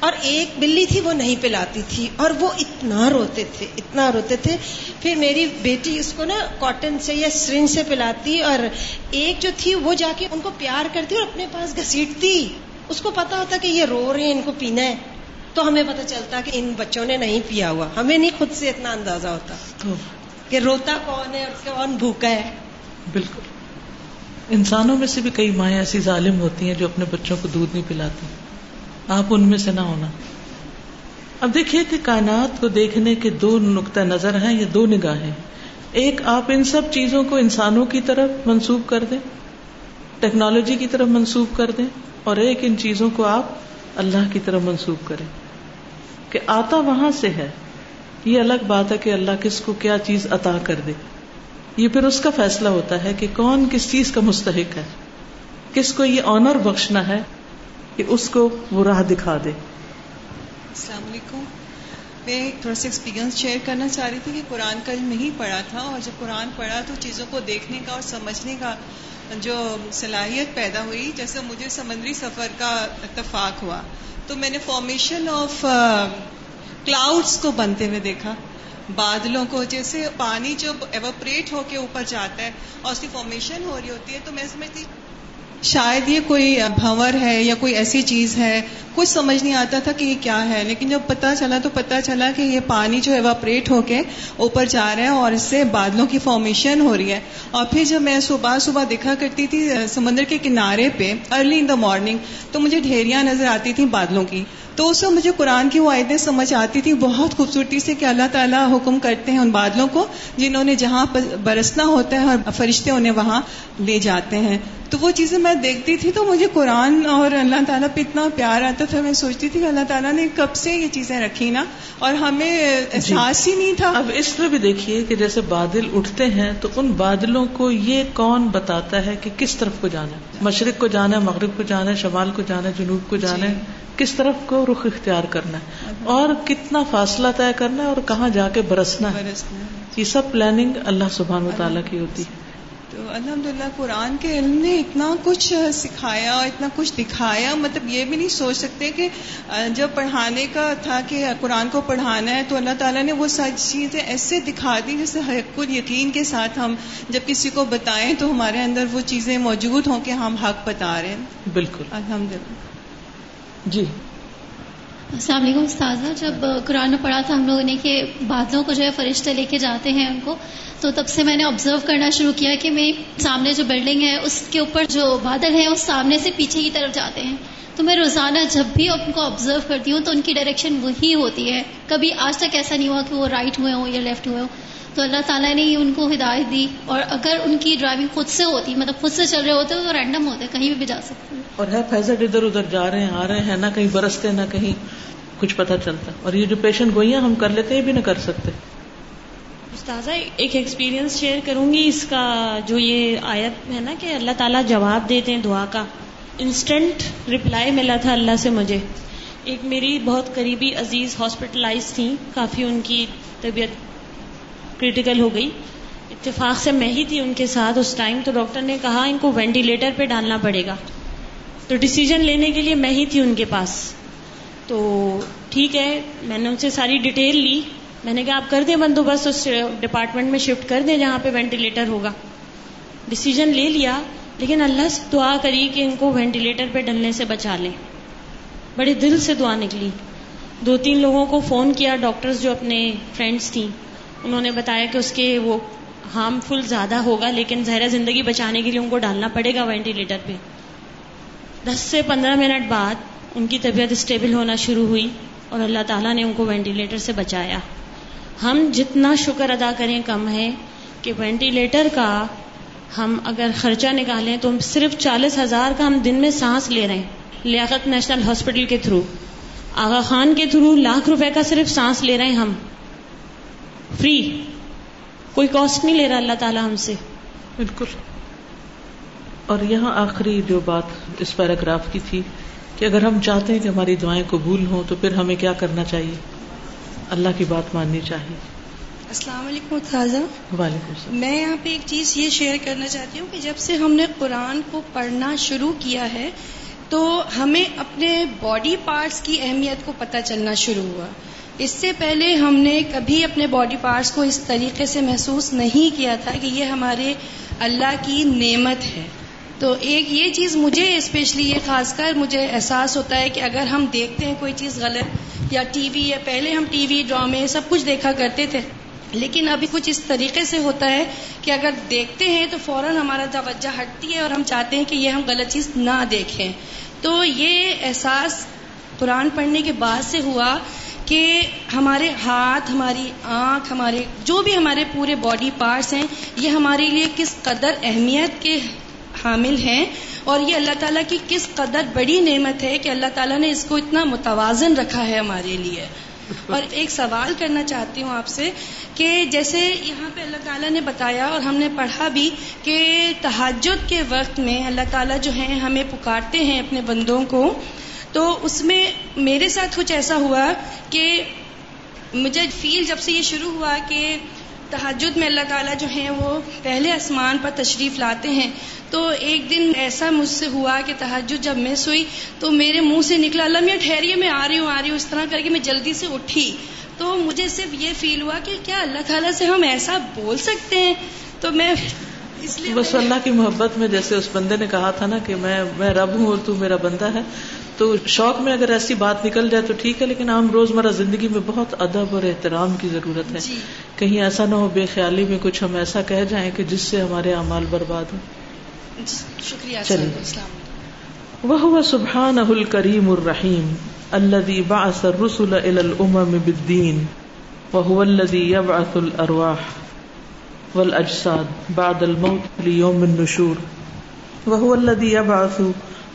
اور ایک بلی تھی وہ نہیں پلاتی تھی اور وہ اتنا روتے تھے اتنا روتے تھے۔ پھر میری بیٹی اس کو نا کاٹن سے یا سرنج سے پلاتی اور ایک جو تھی وہ جا کے ان کو پیار کرتی اور اپنے پاس گھسیٹتی۔ اس کو پتا ہوتا کہ یہ رو رہے ہیں ان کو پینا ہے۔ تو ہمیں پتا چلتا کہ ان بچوں نے نہیں پیا ہوا۔ ہمیں نہیں خود سے اتنا اندازہ ہوتا۔ کہ روتا کون ہے اور کون بھوکا ہے؟ بالکل۔ انسانوں میں سے بھی کئی مائیں ایسی ظالم ہوتی ہیں جو اپنے بچوں کو دودھ نہیں پلاتی۔ آپ ان میں سے نہ ہونا۔ اب دیکھیے کہ کائنات کو دیکھنے کے دو نقطۂ نظر ہیں یا دو نگاہیں۔ ایک، آپ ان سب چیزوں کو انسانوں کی طرف منسوب کر دیں، ٹیکنالوجی کی طرف منسوب کر دیں، اور ایک، ان چیزوں کو آپ اللہ کی طرف منسوب کریں۔ کہ آتا وہاں سے ہے۔ یہ الگ بات ہے کہ اللہ کس کو کیا چیز عطا کر دے۔ یہ پھر اس کا فیصلہ ہوتا ہے کہ کون کس چیز کا مستحق ہے۔ کس کو یہ آنر بخشنا ہے کہ اس کو وہ راہ دکھا دے۔ السلام علیکم۔ میں تھوڑا سا ایکسپیرینس شیئر کرنا چاہ رہی تھی کہ قرآن کا نہیں پڑھا تھا اور جب قرآن پڑھا تو چیزوں کو دیکھنے کا اور سمجھنے کا جو صلاحیت پیدا ہوئی، جیسے مجھے سمندری سفر کا اتفاق ہوا۔ تو میں نے فارمیشن آف کلاؤڈس کو بنتے ہوئے دیکھا۔ بادلوں کو جیسے پانی جب ایوپریٹ ہو کے اوپر جاتا ہے اور اس کی فارمیشن ہو رہی ہوتی ہے تو میں سمجھتی شاید یہ کوئی بھنور ہے یا کوئی ایسی چیز ہے۔ کچھ سمجھ نہیں آتا تھا کہ یہ کیا ہے، لیکن جب پتا چلا تو پتا چلا کہ یہ پانی جو ایواپریٹ ہو کے اوپر جا رہا ہے اور اس سے بادلوں کی فارمیشن ہو رہی ہے۔ اور پھر جب میں صبح صبح دیکھا کرتی تھی، سمندر کے کنارے پہ ارلی ان دا مارننگ تو مجھے ڈھیریاں نظر آتی تھیں بادلوں کی۔ تو اس وقت مجھے قرآن کی وہ آیتیں سمجھ آتی تھی بہت خوبصورتی سے کہ اللہ تعالیٰ حکم کرتے ہیں ان بادلوں کو جنہوں نے جہاں برسنا ہوتا ہے اور فرشتے انہیں وہاں لے جاتے ہیں۔ تو وہ چیزیں میں دیکھتی تھی تو مجھے قرآن اور اللہ تعالیٰ پہ اتنا پیار آتا تھا۔ میں سوچتی تھی کہ اللہ تعالیٰ نے کب سے یہ چیزیں رکھی نا اور ہمیں احساس ہی نہیں تھا۔ اب اس میں بھی دیکھیے کہ جیسے بادل اٹھتے ہیں تو ان بادلوں کو یہ کون بتاتا ہے کہ کس طرف کو جانا ہے؟ مشرق کو جانا ہے مغرب کو جانا ہے شمال کو جانا ہے جنوب کو جانا ہے؟ کس طرف کو رخ اختیار کرنا ہے۔ اور کتنا فاصلہ طے کرنا ہے اور کہاں جا کے برسنا ہے۔ یہ سب پلاننگ اللہ سبحان و تعالیٰ کی ہوتی ہے۔ تو الحمد للہ قرآن کے علم نے اتنا کچھ سکھایا اور اتنا کچھ دکھایا۔ مطلب یہ بھی نہیں سوچ سکتے کہ جب پڑھانے کا تھا کہ قرآن کو پڑھانا ہے تو اللہ تعالیٰ نے وہ ساری چیزیں ایسے دکھا دی جیسے حق یقین کے ساتھ ہم جب کسی کو بتائیں تو ہمارے اندر وہ چیزیں موجود ہوں کہ ہم حق بتا رہے ہیں۔ بالکل۔ الحمد للہ جی۔ السلام علیکم استاذہ، جب قرآن میں پڑھا تھا ہم لوگوں نے کہ بادلوں کو جو ہے فرشتے لے کے جاتے ہیں ان کو، تو تب سے میں نے آبزرو کرنا شروع کیا کہ میں سامنے جو بلڈنگ ہے، اس کے اوپر جو بادل ہیں اس سامنے سے پیچھے کی طرف جاتے ہیں۔ تو میں روزانہ جب بھی ان کو آبزرو کرتی ہوں، تو ان کی ڈائریکشن وہی ہوتی ہے۔ کبھی آج تک ایسا نہیں ہوا کہ وہ رائٹ ہوئے ہوں یا لیفٹ ہوئے ہوں۔ تو اللہ تعالیٰ نے ہی ان کو ہدایت دی اور اگر ان کی ڈرائیونگ خود سے ہوتی مطلب خود سے چل رہے ہوتے تو رینڈم ہوتے کہیں بھی, بھی جا سکتے۔ اور ہے فیضر ادھر ادھر جا رہے ہیں آ رہے ہیں نہ کہیں برستے نہ کہیں کچھ پتہ چلتا۔ اور یہ جو پیشنٹ گوئیاں ہم کر لیتے ہیں بھی نہ کر سکتے۔ استاذہ ایک ایکسپیرینس شیئر کروں گی اس کا جو یہ آیت ہے نا کہ اللہ تعالیٰ جواب دیتے ہیں دعا کا۔ انسٹنٹ رپلائی ملا تھا اللہ سے مجھے۔ ایک میری بہت قریبی عزیز ہاسپٹلائز تھیں کافی ان کی طبیعت کریٹیکل ہو گئی۔ اتفاق سے میں ہی تھی ان کے ساتھ اس ٹائم تو ڈاکٹر نے کہا ان کو وینٹیلیٹر پہ ڈالنا پڑے گا۔ تو ڈسیزن لینے کے لیے میں ہی تھی ان کے پاس۔ تو ٹھیک ہے، میں نے ان سے ساری ڈیٹیل لی۔ میں نے کہا آپ کر دیں بندوبست اس ڈپارٹمنٹ میں شفٹ کر دیں جہاں پہ وینٹیلیٹر ہوگا۔ ڈسیزن لے لیا، لیکن اللہ سے دعا کری کہ ان کو وینٹیلیٹر پہ ڈلنے سے بچا لیں۔ بڑے دل سے دعا نکلی۔ دو تین لوگوں کو فون کیا ڈاکٹرز جو اپنے فرینڈس تھیں۔ انہوں نے بتایا کہ اس کے وہ ہارمفل زیادہ ہوگا، لیکن زہرا زندگی بچانے کے لیے ان کو ڈالنا پڑے گا وینٹیلیٹر پہ۔ دس سے پندرہ منٹ بعد ان کی طبیعت اسٹیبل ہونا شروع ہوئی اور اللہ تعالیٰ نے ان کو وینٹیلیٹر سے بچایا۔ ہم جتنا شکر ادا کریں کم ہے کہ وینٹیلیٹر کا ہم اگر خرچہ نکالیں تو ہم صرف چالیس ہزار کا ہم دن میں سانس لے رہے ہیں، لیاقت نیشنل ہاسپٹل کے تھرو۔ آغا خان کے تھرو لاکھ روپے کا صرف سانس لے رہے ہیں ہم۔ فری کوئی کاسٹ نہیں لے رہا اللہ تعالیٰ ہم سے. بالکل. اور یہاں آخری جو بات اس پیراگراف کی تھی کہ اگر ہم چاہتے ہیں کہ ہماری دعائیں قبول ہوں تو پھر ہمیں کیا کرنا چاہیے؟ اللہ کی بات ماننی چاہیے. السلام علیکم تازہ وعلیکم السلام. میں یہاں پہ ایک چیز یہ شیئر کرنا چاہتی ہوں کہ جب سے ہم نے قرآن کو پڑھنا شروع کیا ہے تو ہمیں اپنے باڈی پارٹس کی اہمیت کو پتہ چلنا شروع ہوا۔ اس سے پہلے ہم نے کبھی اپنے باڈی پارٹس کو اس طریقے سے محسوس نہیں کیا تھا کہ یہ ہمارے اللہ کی نعمت ہے۔ تو ایک یہ چیز مجھے اسپیشلی یہ خاص کر مجھے احساس ہوتا ہے کہ اگر ہم دیکھتے ہیں کوئی چیز غلط یا ٹی وی یا پہلے ہم ٹی وی، ڈرامے سب کچھ دیکھا کرتے تھے، لیکن ابھی کچھ اس طریقے سے ہوتا ہے کہ اگر دیکھتے ہیں تو فوراً ہمارا توجہ ہٹتی ہے اور ہم چاہتے ہیں کہ یہ ہم غلط چیز نہ دیکھیں۔ تو یہ احساس قرآن پڑھنے کے بعد سے ہوا کہ ہمارے ہاتھ، ہماری آنکھ، ہمارے جو بھی ہمارے پورے باڈی پارٹس ہیں، یہ ہمارے لیے کس قدر اہمیت کے حامل ہیں؟ اور یہ اللہ تعالیٰ کی کس قدر بڑی نعمت ہے کہ اللہ تعالیٰ نے اس کو اتنا متوازن رکھا ہے ہمارے لیے؟ اور ایک سوال کرنا چاہتی ہوں آپ سے کہ جیسے یہاں پہ اللہ تعالیٰ نے بتایا اور ہم نے پڑھا بھی کہ تحجد کے وقت میں اللہ تعالیٰ جو ہیں ہمیں پکارتے ہیں اپنے بندوں کو تو اس میں میرے ساتھ کچھ ایسا ہوا کہ مجھے فیل جب سے یہ شروع ہوا کہ تحجد میں اللہ تعالیٰ جو ہیں وہ پہلے آسمان پر تشریف لاتے ہیں۔ تو ایک دن ایسا مجھ سے ہوا کہ تحجد جب مس ہوئی تو میرے منہ سے نکلا، اللہ میں ٹھہریے، میں آ رہی ہوں، آ رہی ہوں، اس طرح کر کے میں جلدی سے اٹھی۔ تو مجھے صرف یہ فیل ہوا کہ کیا اللہ تعالیٰ سے ہم ایسا بول سکتے ہیں؟ تو میں اس لیے بس اللہ کی محبت میں جیسے اس بندے نے کہا تھا نا کہ میں میں رب ہوں اور تو میرا بندہ ہے۔ تو شوق میں اگر ایسی بات نکل جائے تو ٹھیک ہے لیکن عام روزمرہ زندگی میں بہت ادب اور احترام کی ضرورت ہے۔ جی۔ کہیں ایسا نہ ہو بے خیالی میں کچھ ہم ایسا کہہ جائیں کہ جس سے ہمارے اعمال برباد ہوں۔ شکریہ وہ سبحان الکریم الرحیم الذي بعث الرسل الى الامم بالدين وهو الذي يبعث الارواح والاجساد بعد الموت ليوم النشور وهو الذي يبعث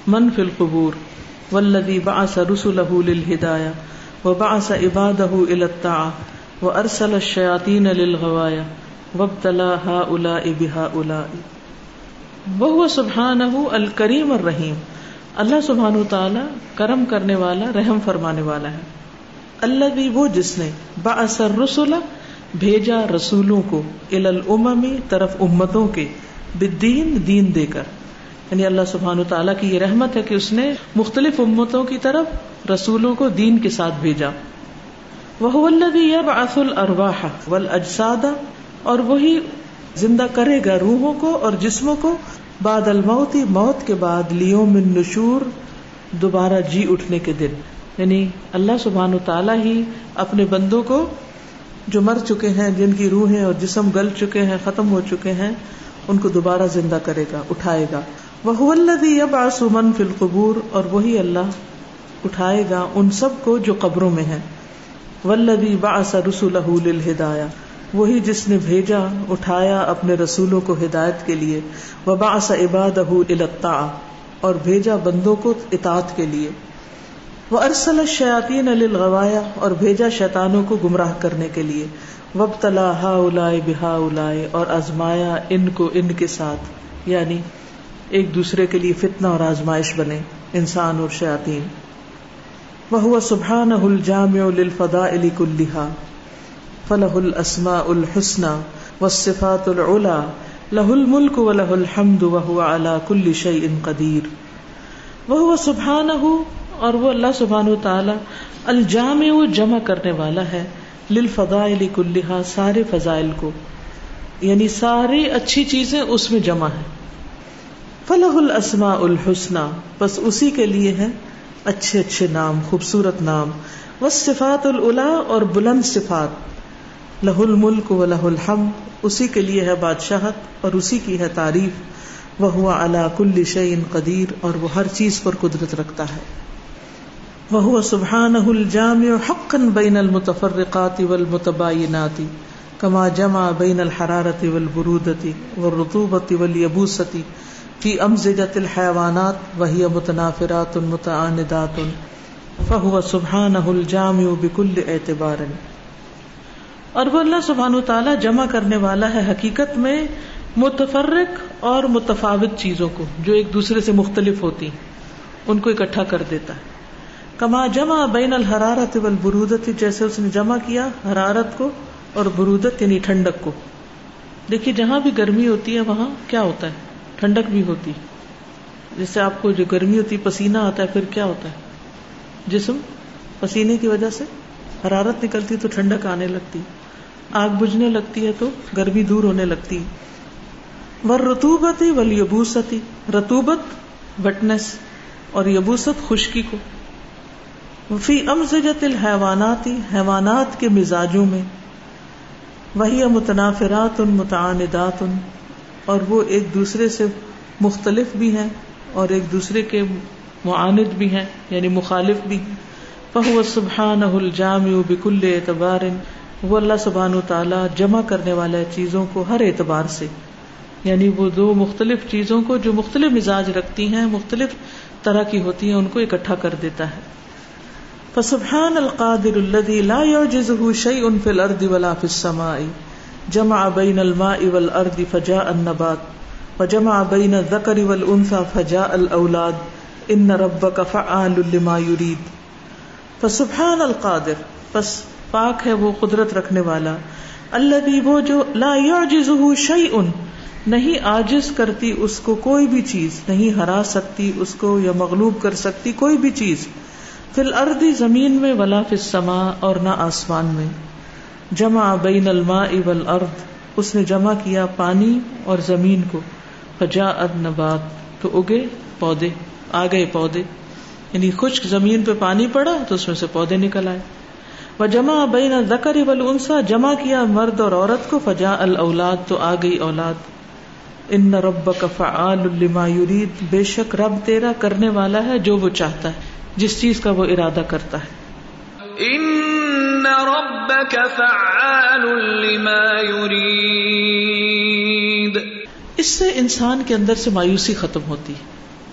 من في القبور۔ والذي بعث رسله للهدايه وبعث عباده الى الطاعه وارسل الشياطين للغوايه وابتلى هؤلاء بهؤلاء وهو سبحانه الكريم الرحيم اللہ سبحان و تعالی کرم کرنے والا، رحم فرمانے والا ہے۔ اللہ بھی وہ جس نے باثر رسول بھیجا رسولوں کو الاممی طرف امتوں کے بدین دین دے کر۔ یعنی اللہ سبحان و تعالیٰ کی یہ رحمت ہے کہ اس نے مختلف امتوں کی طرف رسولوں کو دین کے ساتھ بھیجا۔ وہ الذي الارواح والاجساد اور وہی زندہ کرے گا روحوں کو اور جسموں کو۔ بعد الموت، موت کے بعد لیو من نشور دوبارہ جی اٹھنے کے دن۔ یعنی اللہ سبحان و تعالیٰ ہی اپنے بندوں کو جو مر چکے ہیں، جن کی روحیں اور جسم گل چکے ہیں، ختم ہو چکے ہیں، ان کو دوبارہ زندہ کرے گا، اٹھائے گا۔ وہ الدی اب آسمن فل قبور اور وہی اللہ اٹھائے گا ان سب کو جو قبروں میں ہے ولدی باس رسول ہدایا وہی جس نے بھیجا، اٹھایا اپنے رسولوں کو ہدایت کے لیے۔ وبا عباد الطا اور بھیجا بندوں کو اطاعت کے لیے۔ وہ ارسل شیاطین الغوایا اور بھیجا شیطانوں کو گمراہ کرنے کے لیے۔ وب تلا ہا الا بحا الا اور آزمایا ان کو ان کے ساتھ۔ یعنی ایک دوسرے کے لیے فتنہ اور آزمائش بنے، انسان اور شیاطین۔ وہ سبحان الجام الفدا علی کلحا فلح الاسماء الحسنى والصفات العلى۔ له الملك وله الحمد وهو على كل شيء قدير۔ وهو سبحانه اور وہ اللہ سبحانہ تعالی الجامع جمع کرنے والا ہے للفضائل کلها سارے فضائل کو۔ یعنی ساری اچھی چیزیں اس میں جمع ہے فلح الاسماء الحسنى، بس اسی کے لیے ہے اچھے اچھے نام، خوبصورت نام۔ والصفات العلا اور بلند صفات۔ لہ الملک و لہ الحم اسی کے لیے ہے بادشاہت اور اسی کی ہے تعریف۔ وہ ہوا اللہ کل شعین قدیر اور وہ ہر چیز پر قدرت رکھتا ہے۔ وہ سبحان الجام حقن بین المتفرقات والمتباینات کما جمع بین الحرارت والبرودتی والرطوبت والیبوستی فی امزجت الحیوانات وہی متنافرات متعاندات، فہو سبحانہ الجامع بکل اعتبار۔ اور وہ اللہ سبحان تعالیٰ جمع کرنے والا ہے حقیقت میں متفرق اور متفاوت چیزوں کو، جو ایک دوسرے سے مختلف ہوتی، ان کو اکٹھا کر دیتا۔ ہے کما جمع بین الحرارت والبرودت، جیسے اس نے جمع کیا حرارت کو اور برودت یعنی ٹھنڈک کو۔ دیکھیے جہاں بھی گرمی ہوتی ہے وہاں کیا ہوتا ہے؟ ٹھنڈک بھی ہوتی جیسے آپ کو جو گرمی ہوتی پسینہ آتا ہے، پھر کیا ہوتا ہے؟ جسم پسینے کی وجہ سے حرارت نکلتی تو ٹھنڈک آنے لگتی۔ آگ بجھنے لگتی ہے تو گرمی دور ہونے لگتی۔ ور رتوبت ول یبوستی رتوبت وٹنس اور یبوست خشکی کو۔ فی امزجت الحیواناتی، حیوانات کے مزاجوں میں۔ وہی متنافرات ان متعاندات۔ ان اور وہ ایک دوسرے سے مختلف بھی ہیں اور ایک دوسرے کے معاند بھی ہیں یعنی مخالف بھی فہو سبحان الجام بکل اعتبار، وہ اللہ سبحان و تعالیٰ جمع کرنے والا چیزوں کو ہر اعتبار سے۔ یعنی وہ دو مختلف چیزوں کو جو مختلف مزاج رکھتی ہیں، مختلف طرح کی ہوتی ہیں، ان کو اکٹھا کر دیتا ہے۔ فسبحان القادر الذي لا يعجزه شيء في الارض ولا في السماء۔ جمع بين الماء والارض فجاء النبات وجمع بين الذكر والانثى فجاء الاولاد. ان ربك فعال لما يريد فسبحان القادر. پس پاک ہے وہ قدرت رکھنے والا. اللہ بھی وہ جو لا ان نہیں آجز کرتی اس کو کوئی بھی چیز. نہیں ہرا سکتی اس کو یا مغلوب کر سکتی کوئی بھی چیز. فل اردی زمین میں ولا سما اور نہ آسمان میں. جمع بین الماء والارض۔ اس نے جمع کیا پانی اور زمین کو۔ فجا اد نبات تو اگے پودے۔ آ گئے پودے۔ یعنی خشک زمین پہ پانی پڑا تو اس میں سے پودے نکل آئے۔ وہ جمع بین زکر ابل انسا جمع کیا مرد اور عورت کو۔ فجا الاولاد۔ تو آ گئی اولاد۔ ان رب کا فعال الما یرید۔ بے شک رب تیرا کرنے والا ہے جو وہ چاہتا ہے۔ جس چیز کا وہ ارادہ کرتا ہے۔ ان ربك فعال لما يريد۔ اس سے انسان کے اندر سے مایوسی ختم ہوتی ہے۔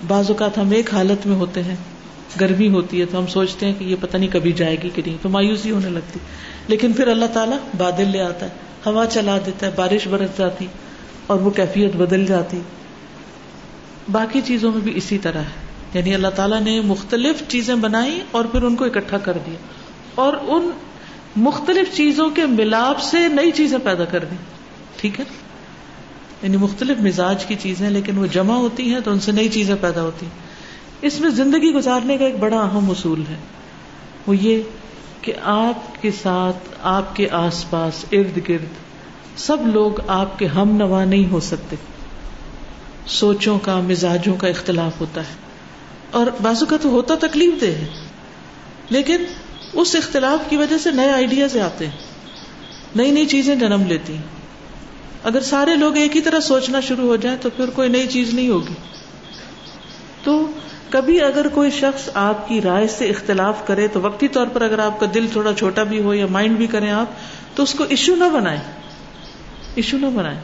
بعض اوقات ہم ایک حالت میں ہوتے ہیں، گرمی ہوتی ہے تو ہم سوچتے ہیں کہ یہ پتہ نہیں کبھی جائے گی کہ نہیں، تو مایوسی ہونے لگتی۔ لیکن پھر اللہ تعالیٰ بادل لے آتا ہے، ہوا چلا دیتا ہے، بارش برس جاتی اور وہ کیفیت بدل جاتی۔ باقی چیزوں میں بھی اسی طرح ہے۔ یعنی اللہ تعالیٰ نے مختلف چیزیں بنائی اور پھر ان کو اکٹھا کر دیا۔ اور ان مختلف چیزوں کے ملاپ سے نئی چیزیں پیدا کر دی ٹھیک ہے؟ یعنی مختلف مزاج کی چیزیں، لیکن وہ جمع ہوتی ہیں تو ان سے نئی چیزیں پیدا ہوتی ہیں۔ اس میں زندگی گزارنے کا ایک بڑا اہم اصول ہے۔ وہ یہ کہ آپ کے ساتھ آپ کے آس پاس ارد گرد سب لوگ آپ کے ہم نوا نہیں ہو سکتے۔ سوچوں کا، مزاجوں کا اختلاف ہوتا ہے۔ اور بازو کا تو ہوتا تکلیف دہ ہے۔ لیکن اس اختلاف کی وجہ سے نئے آئیڈیاز آتے ہیں۔ نئی نئی چیزیں جنم لیتی ہیں۔ اگر سارے لوگ ایک ہی طرح سوچنا شروع ہو جائے تو پھر کوئی نئی چیز نہیں ہوگی۔ تو کبھی اگر کوئی شخص آپ کی رائے سے اختلاف کرے تو وقتی طور پر اگر آپ کا دل تھوڑا چھوٹا بھی ہو یا مائنڈ بھی کریں آپ، تو اس کو ایشو نہ بنائے ایشو نہ بنائے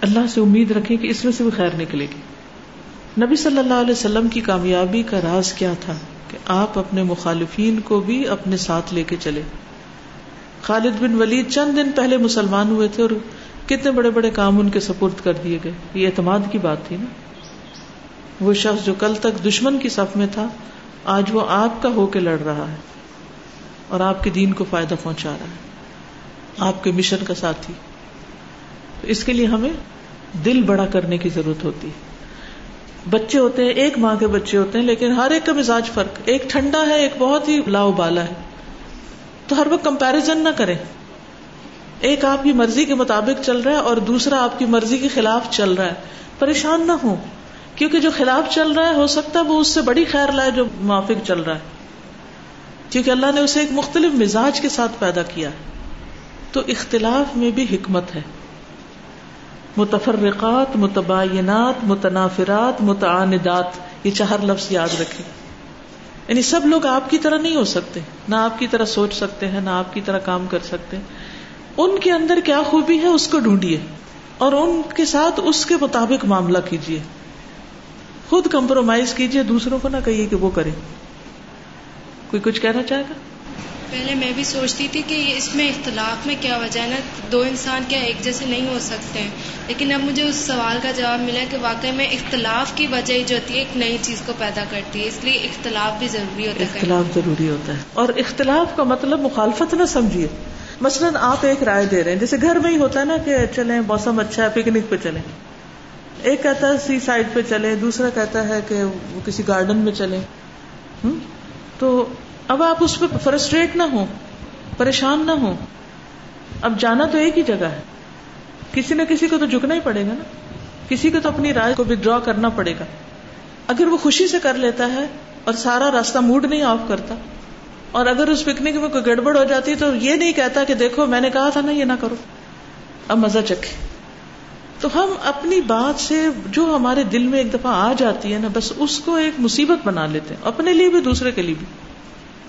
اللہ سے امید رکھیں کہ اس میں سے بھی خیر نکلے گی۔ نبی صلی اللہ علیہ وسلم کی کامیابی کا راز کیا تھا؟ کہ آپ اپنے مخالفین کو بھی اپنے ساتھ لے کے چلے۔ خالد بن ولید چند دن پہلے مسلمان ہوئے تھے اور کتنے بڑے بڑے کام ان کے سپرد کر دیے گئے۔ یہ اعتماد کی بات تھی نا۔ وہ شخص جو کل تک دشمن کی صف میں تھا، آج وہ آپ کا ہو کے لڑ رہا ہے اور آپ کے دین کو فائدہ پہنچا رہا ہے۔ آپ کے مشن کا ساتھی۔ تو اس کے لیے ہمیں دل بڑا کرنے کی ضرورت ہوتی ہے۔ بچے ہوتے ہیں، ایک ماں کے بچے ہوتے ہیں، لیکن ہر ایک کا مزاج فرق۔ ایک ٹھنڈا ہے، ایک بہت ہی لاؤ بالا ہے۔ تو ہر وقت کمپیرزن نہ کریں۔ ایک آپ کی مرضی کے مطابق چل رہا ہے اور دوسرا آپ کی مرضی کے خلاف چل رہا ہے۔ پریشان نہ ہو کیونکہ جو خلاف چل رہا ہے، ہو سکتا ہے وہ اس سے بڑی خیر لائے جو موافق چل رہا ہے۔ کیونکہ اللہ نے اسے ایک مختلف مزاج کے ساتھ پیدا کیا تو اختلاف میں بھی حکمت ہے۔ متفرقات، متباینات، متنافرات، متعاندات، یہ چار لفظ یاد رکھے یعنی سب لوگ آپ کی طرح نہیں ہو سکتے، نہ آپ کی طرح سوچ سکتے ہیں، نہ آپ کی طرح کام کر سکتے ان کے اندر کیا خوبی ہے، اس کو ڈھونڈیے۔ اور ان کے ساتھ اس کے مطابق معاملہ کیجیے۔ خود کمپرومائز کیجیے، دوسروں کو نہ کہیے کہ وہ کرے کوئی کچھ کہنا چاہے گا؟ پہلے میں بھی سوچتی تھی کہ اس میں اختلاف میں کیا وجہ ہے؟ نا دو انسان کیا ایک جیسے نہیں ہو سکتے ہیں۔ لیکن اب مجھے اس سوال کا جواب ملا کہ واقعی میں اختلاف کی وجہ ہی جو ہوتی ہے، ایک نئی چیز کو پیدا کرتی ہے۔ اس لیے اختلاف بھی ضروری ہوتا ہے۔ اختلاف ضروری ہوتا ہے۔ اور اختلاف کا مطلب مخالفت نہ سمجھیے۔ مثلاً آپ ایک رائے دے رہے ہیں۔ جیسے گھر میں ہی ہوتا ہے نا کہ چلیں، موسم اچھا ہے، پکنک پہ چلیں۔ ایک کہتا ہے سی سائڈ پہ چلے دوسرا کہتا ہے کہ وہ کسی گارڈن میں چلے تو اب آپ اس پہ فرسٹریٹ نہ ہو پریشان نہ ہو اب جانا تو ایک ہی جگہ ہے۔ کسی نہ کسی کو تو جھکنا ہی پڑے گا نا۔ کسی کو تو اپنی رائے کو ودرا کرنا پڑے گا۔ اگر وہ خوشی سے کر لیتا ہے اور سارا راستہ موڈ نہیں آف کرتا، اور اگر اس پکنک میں کوئی گڑبڑ ہو جاتی تو یہ نہیں کہتا کہ دیکھو، میں نے کہا تھا نا، یہ نہ کرو۔ اب مزہ چکھے۔ تو ہم اپنی بات سے جو ہمارے دل میں ایک دفعہ آ جاتی ہے نا، بس اس کو ایک مصیبت بنا لیتے ہیں۔ اپنے لیے بھی، دوسرے کے لیے بھی۔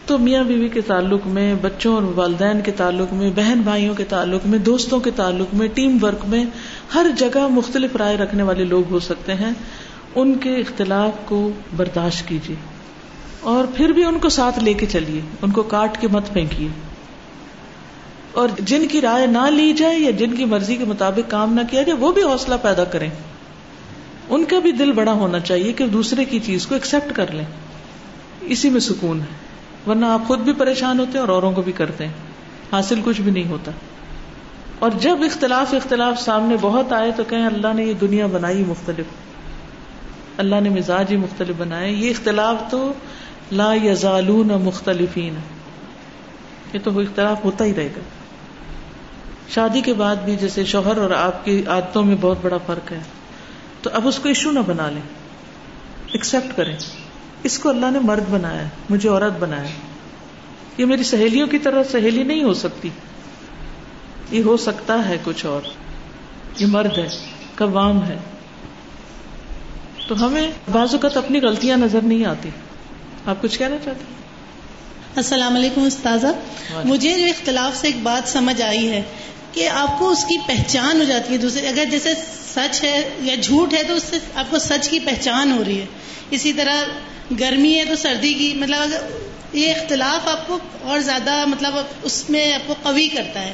تو میاں بیوی کے تعلق میں، بچوں اور والدین کے تعلق میں، بہن بھائیوں کے تعلق میں، دوستوں کے تعلق میں، ٹیم ورک میں ہر جگہ مختلف رائے رکھنے والے لوگ ہو سکتے ہیں۔ ان کے اختلاف کو برداشت کیجیے اور پھر بھی ان کو ساتھ لے کے چلیے۔ ان کو کاٹ کے مت پھینکیے۔ اور جن کی رائے نہ لی جائے یا جن کی مرضی کے مطابق کام نہ کیا جائے، وہ بھی حوصلہ پیدا کریں۔ ان کا بھی دل بڑا ہونا چاہیے کہ دوسرے کی چیز کو ایکسپٹ کر لیں۔ اسی میں سکون ہے۔ ورنہ آپ خود بھی پریشان ہوتے ہیں اور اوروں کو بھی کرتے ہیں۔ حاصل کچھ بھی نہیں ہوتا۔ اور جب اختلاف اختلاف سامنے بہت آئے تو کہیں اللہ نے یہ دنیا بنائی مختلف۔ اللہ نے مزاج ہی مختلف بنائے۔ یہ اختلاف تو لا یزالون مختلفین۔ یہ تو اختلاف ہوتا ہی رہے گا۔ شادی کے بعد بھی جیسے شوہر اور آپ کی عادتوں میں بہت بڑا فرق ہے۔ تو اب اس کو ایشو نہ بنا لیں۔ ایکسپٹ کریں۔ اس کو اللہ نے مرد بنایا مجھے عورت بنایا یہ میری سہیلیوں کی طرح سہیلی نہیں ہو سکتی۔ یہ ہو سکتا ہے کچھ اور۔ یہ مرد ہے قوام ہے۔ تو ہمیں بعض اوقات اپنی غلطیاں نظر نہیں آتی۔ آپ کچھ کہنا چاہتے ہیں؟ السلام علیکم استاذہ۔ مجھے جو اختلاف سے ایک بات سمجھ آئی ہے کہ آپ کو اس کی پہچان ہو جاتی ہے دوسرے۔ اگر جیسے سچ ہے یا جھوٹ ہے تو اس سے آپ کو سچ کی پہچان ہو رہی ہے۔ اسی طرح گرمی ہے تو سردی کی مطلب اگر یہ اختلاف آپ کو اور زیادہ مطلب اس میں آپ کو قوی کرتا ہے۔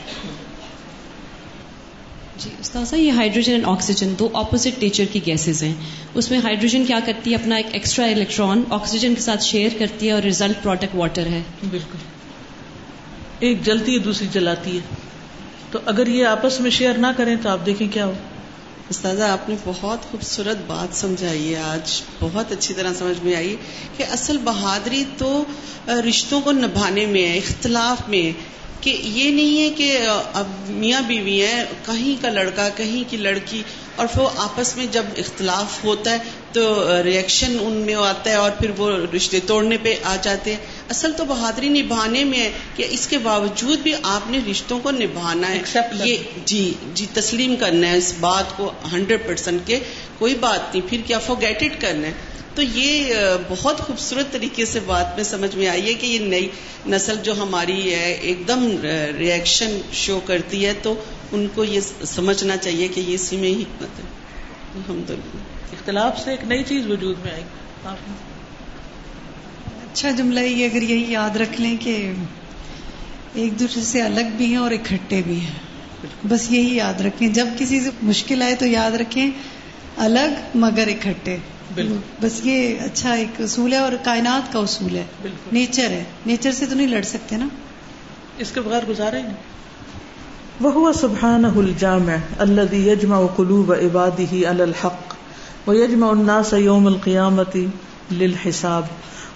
جی استاذہ یہ ہائیڈروجن اینڈ آکسیجن دو اپوزٹ نیچر کی گیسز ہیں۔ اس میں ہائیڈروجن کیا کرتی ہے؟ اپنا ایک ایکسٹرا الیکٹران آکسیجن کے ساتھ شیئر کرتی ہے اور ریزلٹ پروڈکٹ واٹر ہے۔ بالکل۔ ایک جلتی ہے دوسری جلاتی ہے۔ تو اگر یہ آپس میں شیئر نہ کریں تو آپ دیکھیں کیا ہو؟ استاذہ، آپ نے بہت خوبصورت بات سمجھائی ہے آج، بہت اچھی طرح سمجھ میں آئی کہ اصل بہادری تو رشتوں کو نبھانے میں ہے، اختلاف میں کہ یہ نہیں ہے کہ اب میاں بیوی ہیں، کہیں کا لڑکا، کہیں کی لڑکی، اور پھر آپس میں جب اختلاف ہوتا ہے تو ریئیکشن ان میں آتا ہے اور پھر وہ رشتے توڑنے پہ آ جاتے ہیں۔ اصل تو بہادری نبھانے میں ہے کہ اس کے باوجود بھی آپ نے رشتوں کو نبھانا ہے۔ یہ جی جی تسلیم کرنا ہے اس بات کو ہنڈریڈ پرسینٹ کے کوئی بات نہیں پھر کیا فوگیٹ اٹ کرنا ہے۔ تو یہ بہت خوبصورت طریقے سے بات میں سمجھ میں آئی ہے کہ یہ نئی نسل جو ہماری ہے ایک دم ریئیکشن شو کرتی ہے تو ان کو یہ سمجھنا چاہیے کہ یہ اسی میں ہی حکمت ہے۔ الحمد للہ اختلاف سے ایک نئی چیز وجود میں آئی۔ اچھا جملہ یہ اگر یہی یاد رکھ لیں کہ ایک دوسرے سے الگ بھی ہیں اور اکٹھے بھی ہیں۔ بس یہی یاد رکھیں۔ جب کسی سے مشکل آئے تو یاد رکھیں الگ مگر اکٹھے۔ بس یہ اچھا ایک اصول ہے اور کائنات کا اصول ہے۔ نیچر ہے۔ نیچر سے تو نہیں لڑ سکتے نا؟ اس کے بغیر گزارے نہیں۔ وہ سبحان الجامع الذي يجمع قلوب عباده على الحق۔ ويجمع الناس يوم القيامة للحساب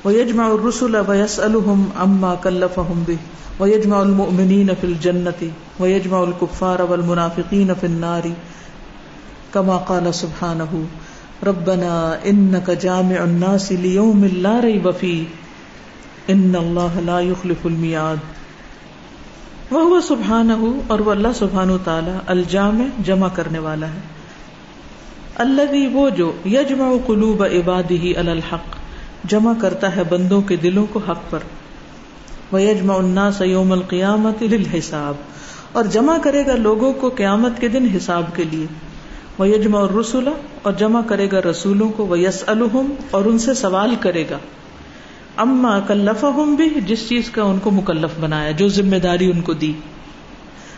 ويجمع الرسل ويسألهم عما كلفهم به ويجمع المؤمنين في الجنة ويجمع الكفار والمنافقين في النار كما قال سبحانه ربنا انك جامع الناس ليوم لا ريب فيه ان الله لا يخلف الميعاد وهو سبحانه اور وہ اللہ سبحانہ تعالی الجامع جمع کرنے والا ہے الذي وہ جو يجمع قلوب عباده على الحق، جمع کرتا ہے بندوں کے دلوں کو حق پر۔ ويجمع الناس يوم القيامه للحساب، اور جمع کرے گا لوگوں کو قیامت کے دن حساب کے لیے۔ وہ یجما اور اور جمع کرے گا رسولوں کو۔ وہ یس الحم اور ان سے سوال کرے گا۔ اما کلف بھی جس چیز کا ان کو مکلف بنایا، جو ذمہ داری ان کو دی۔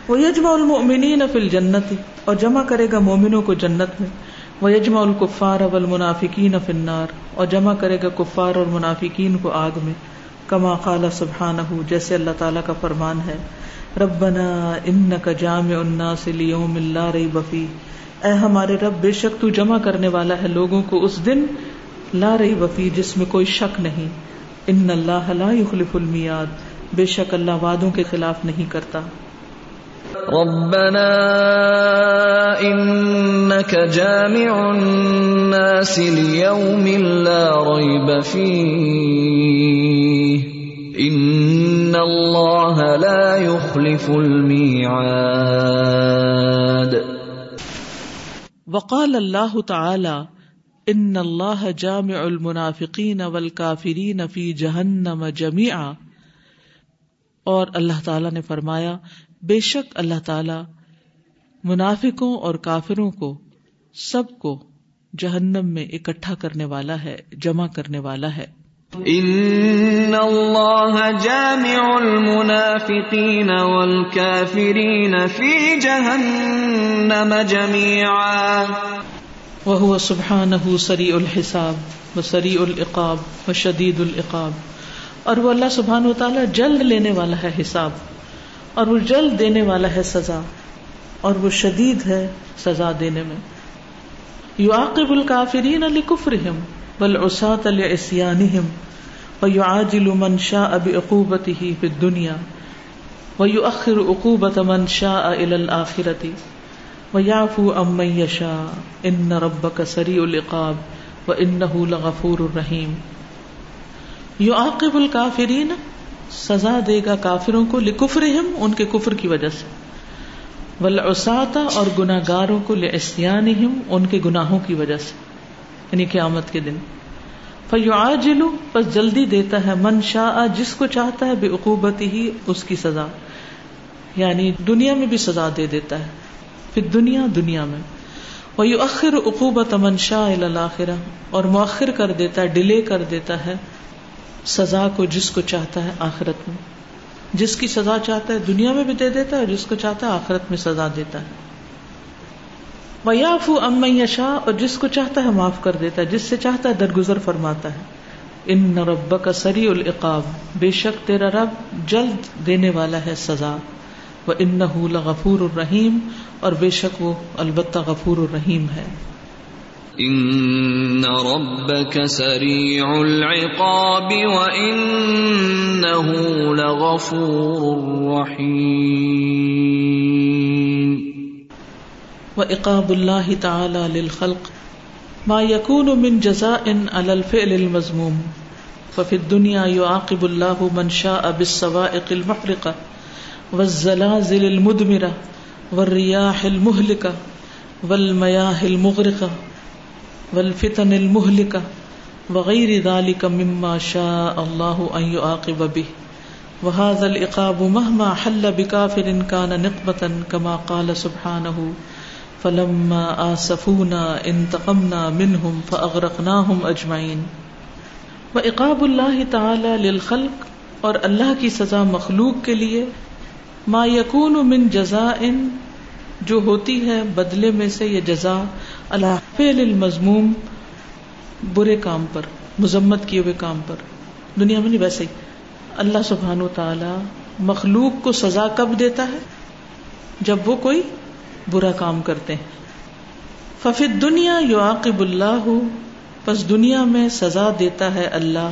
وہ یجما المنین فل جنت اور جمع کرے گا مومنوں کو جنت میں۔ وہ یجما الکفار اب المنافقین فنار اور جمع کرے گا کفار اور منافقین کو آگ میں، کما قال سبحان جیسے اللہ تعالیٰ کا فرمان ہے، ربنا ان کا جامع الناس لیوم اللہ رہی بفی اے ہمارے رب، بے شک تو جمع کرنے والا ہے لوگوں کو اس دن لا رہی وفی جس میں کوئی شک نہیں۔ ان اللہ لا يخلف المیاد بے شک اللہ وعدوں کے خلاف نہیں کرتا۔ ربنا انك جامع الناس ليوم لا ريب فيه. ان الله لا يخلف الميعاد. وقال اللہ تعالی ان اللہ جامع المنافقین والکافرین فی جہنم جميعا. اور اللہ تعالی نے فرمایا بے شک اللہ تعالی منافقوں اور کافروں کو سب کو جہنم میں اکٹھا کرنے والا ہے جمع کرنے والا ہے۔ ان اللہ جامع المنافقین والکافرین فی جہنم جميعا وهو سبحانه سریع الحساب وسریع العقاب وشدید العقاب۔ اور وہ اللہ سبحانہ و تعالی جلد لینے والا ہے حساب۔ اور وہ جلد دینے والا ہے سزا، اور وہ شدید ہے سزا دینے میں۔ یعاقب الکافرین لکفرہم والعصاة لعصيانهم ويعاجل من شاء بعقوبته في الدنيا ويؤخر عقوبة من شاء إلى الآخرة ويعفو عن من يشاء إن ربك سريع العقاب وإنه لغفور رحيم يعاقب الكافرين سزا دے گا کافروں کو لکفرہم، ان کے کفر کی وجہ سے۔ والعصاة اور گناہگاروں کو لعصيانهم ان کے گناہوں کی وجہ سے۔ یعنی قیامت کے دن۔ فیعاجل پس جلدی دیتا ہے۔ من شاء، جس کو چاہتا ہے بے عقوبت ہی اس کی سزا۔ یعنی دنیا میں بھی سزا دے دیتا ہے۔ پھر دنیا دنیا میں۔ وہ اخر عقوبت من شاء الآخرہ اور مؤخر کر دیتا ہے، ڈیلے کر دیتا ہے۔ سزا کو جس کو چاہتا ہے آخرت میں۔ جس کی سزا چاہتا ہے دنیا میں بھی دے دیتا ہے جس کو چاہتا ہے آخرت میں سزا دیتا ہے۔ ویاف ام یشا اور جس کو چاہتا ہے معاف کر دیتا ہے، جس سے چاہتا ہے درگزر فرماتا ہے۔ ان رب کا سری العقاب۔ بے شک تیرا رب جلد دینے والا ہے سزا۔ وہ ان غفور الرحیم اور بے شک وہ البتہ غفور الرحیم ہے۔ ان ربك سريع العقاب وانه لغفور رحيم وعقاب الله تعالى للخلق ما يكون من جزاء على الفعل المذموم ففي الدنيا يعاقب الله من شاء بالسوائق المحرقه والزلازل المدمره والرياح المهلكه والمياه المغرقه والفتن المهلكه وغير ذلك مما شاء الله ان يعاقب به. وهذا العقاب مهما حل بكافر كان نقمه كما قال سبحانه، فلما آسفونا انتقمنا منهم فاغرقناهم اجمعين وعقاب الله تعالى للخلق اور اللہ کی سزا مخلوق کے لیے ما یکون من جزاء جو ہوتی ہے بدلے میں سے یہ جزا اللہ فعل المضموم برے کام پر، مذمت کیے ہوئے کام پر۔ دنیا میں نہیں، ویسے ہی۔ اللہ سبحان و تعالی مخلوق کو سزا کب دیتا ہے؟ جب وہ کوئی برا کام کرتے ہیں۔ ففت دنیا یو عاقب اللہ، پس دنیا میں سزا دیتا ہے اللہ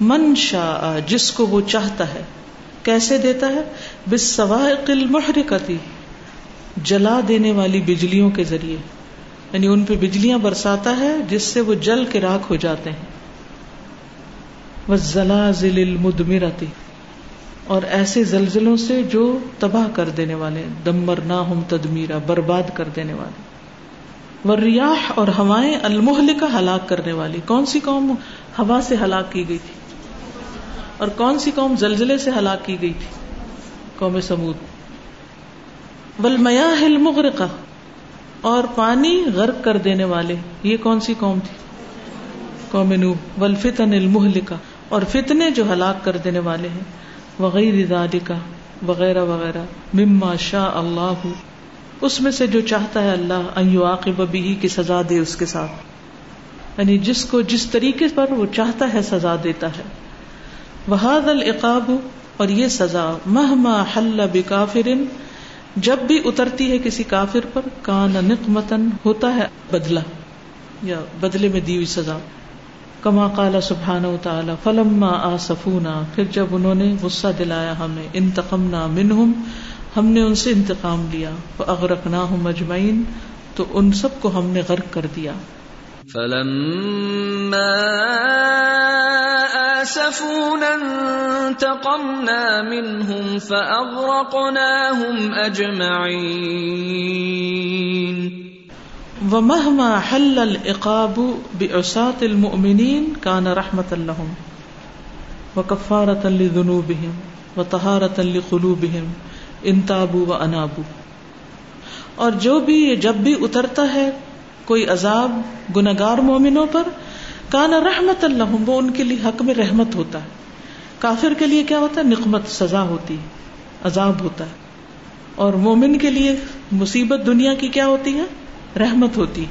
من شاء، جس کو وہ چاہتا ہے۔ کیسے دیتا ہے؟ بس سوائق المحرکتی۔ جلا دینے والی بجلیوں کے ذریعے یعنی ان پہ بجلیاں برساتا ہے جس سے وہ جل کے راک ہو جاتے ہیں۔ وہ زلازل المدمرتی اور ایسے زلزلوں سے جو تباہ کر دینے والے دمر نہ ہم تدمیرا، برباد کر دینے والے۔ وریاح اور ہوائیں المحل کا ہلاک کرنے والی۔ کون سی قوم ہوا سے ہلاک کی گئی تھی؟ اور کون سی قوم زلزلے سے ہلاک کی گئی تھی؟ قوم سمود۔ والمیاہ المغرقہ، اور پانی غرق کر دینے والے۔ یہ کون سی قوم تھی؟ قوم نو والفتن المہلکہ، اور فتنے جو ہلاک کر دینے والے ہیں۔ وغیر ذالکہ، وغیرہ وغیرہ۔ مما شاء اللہ۔ اس میں سے جو چاہتا ہے اللہ ان یعاقب بھی کی سزا دے اس کے ساتھ۔ یعنی جس کو جس طریقے پر وہ چاہتا ہے سزا دیتا ہے۔ وہاد العقاب، اور یہ سزا مہما حل بکافرن جب بھی اترتی ہے کسی کافر پر، کان نقمتن ہوتا ہے بدلا یا بدلے میں دی ہوئی سزا۔ کما کالا سبحان و تعالی فلم آ سفونا پھر جب انہوں نے غصہ دلایا ہمیں، انتقمنا منہم، ہم نے ان سے انتقام لیا اغرق نہ ہوں مجمعین تو ان سب کو ہم نے غرق کر دیا۔ فلما آسفونا انتقمنا منهم فأغرقناهم أجمعين. ومهما حل العقاب بعصاة المؤمنين كان رحمة لهم وكفارة لذنوبهم وطهارة لقلوبهم ان تابوا وانابوا اور جو بھی جب بھی اترتا ہے، کوئی عذاب گناگار مومنوں پر کانا رحمت اللہ وہ ان کے لیے حق میں رحمت ہوتا ہے۔ کافر کے لیے کیا ہوتا ہے؟ نقمت، سزا ہوتی ہے، عذاب ہوتا ہے۔ اور مومن کے لیے مصیبت دنیا کی کیا ہوتی ہے؟ رحمت ہوتی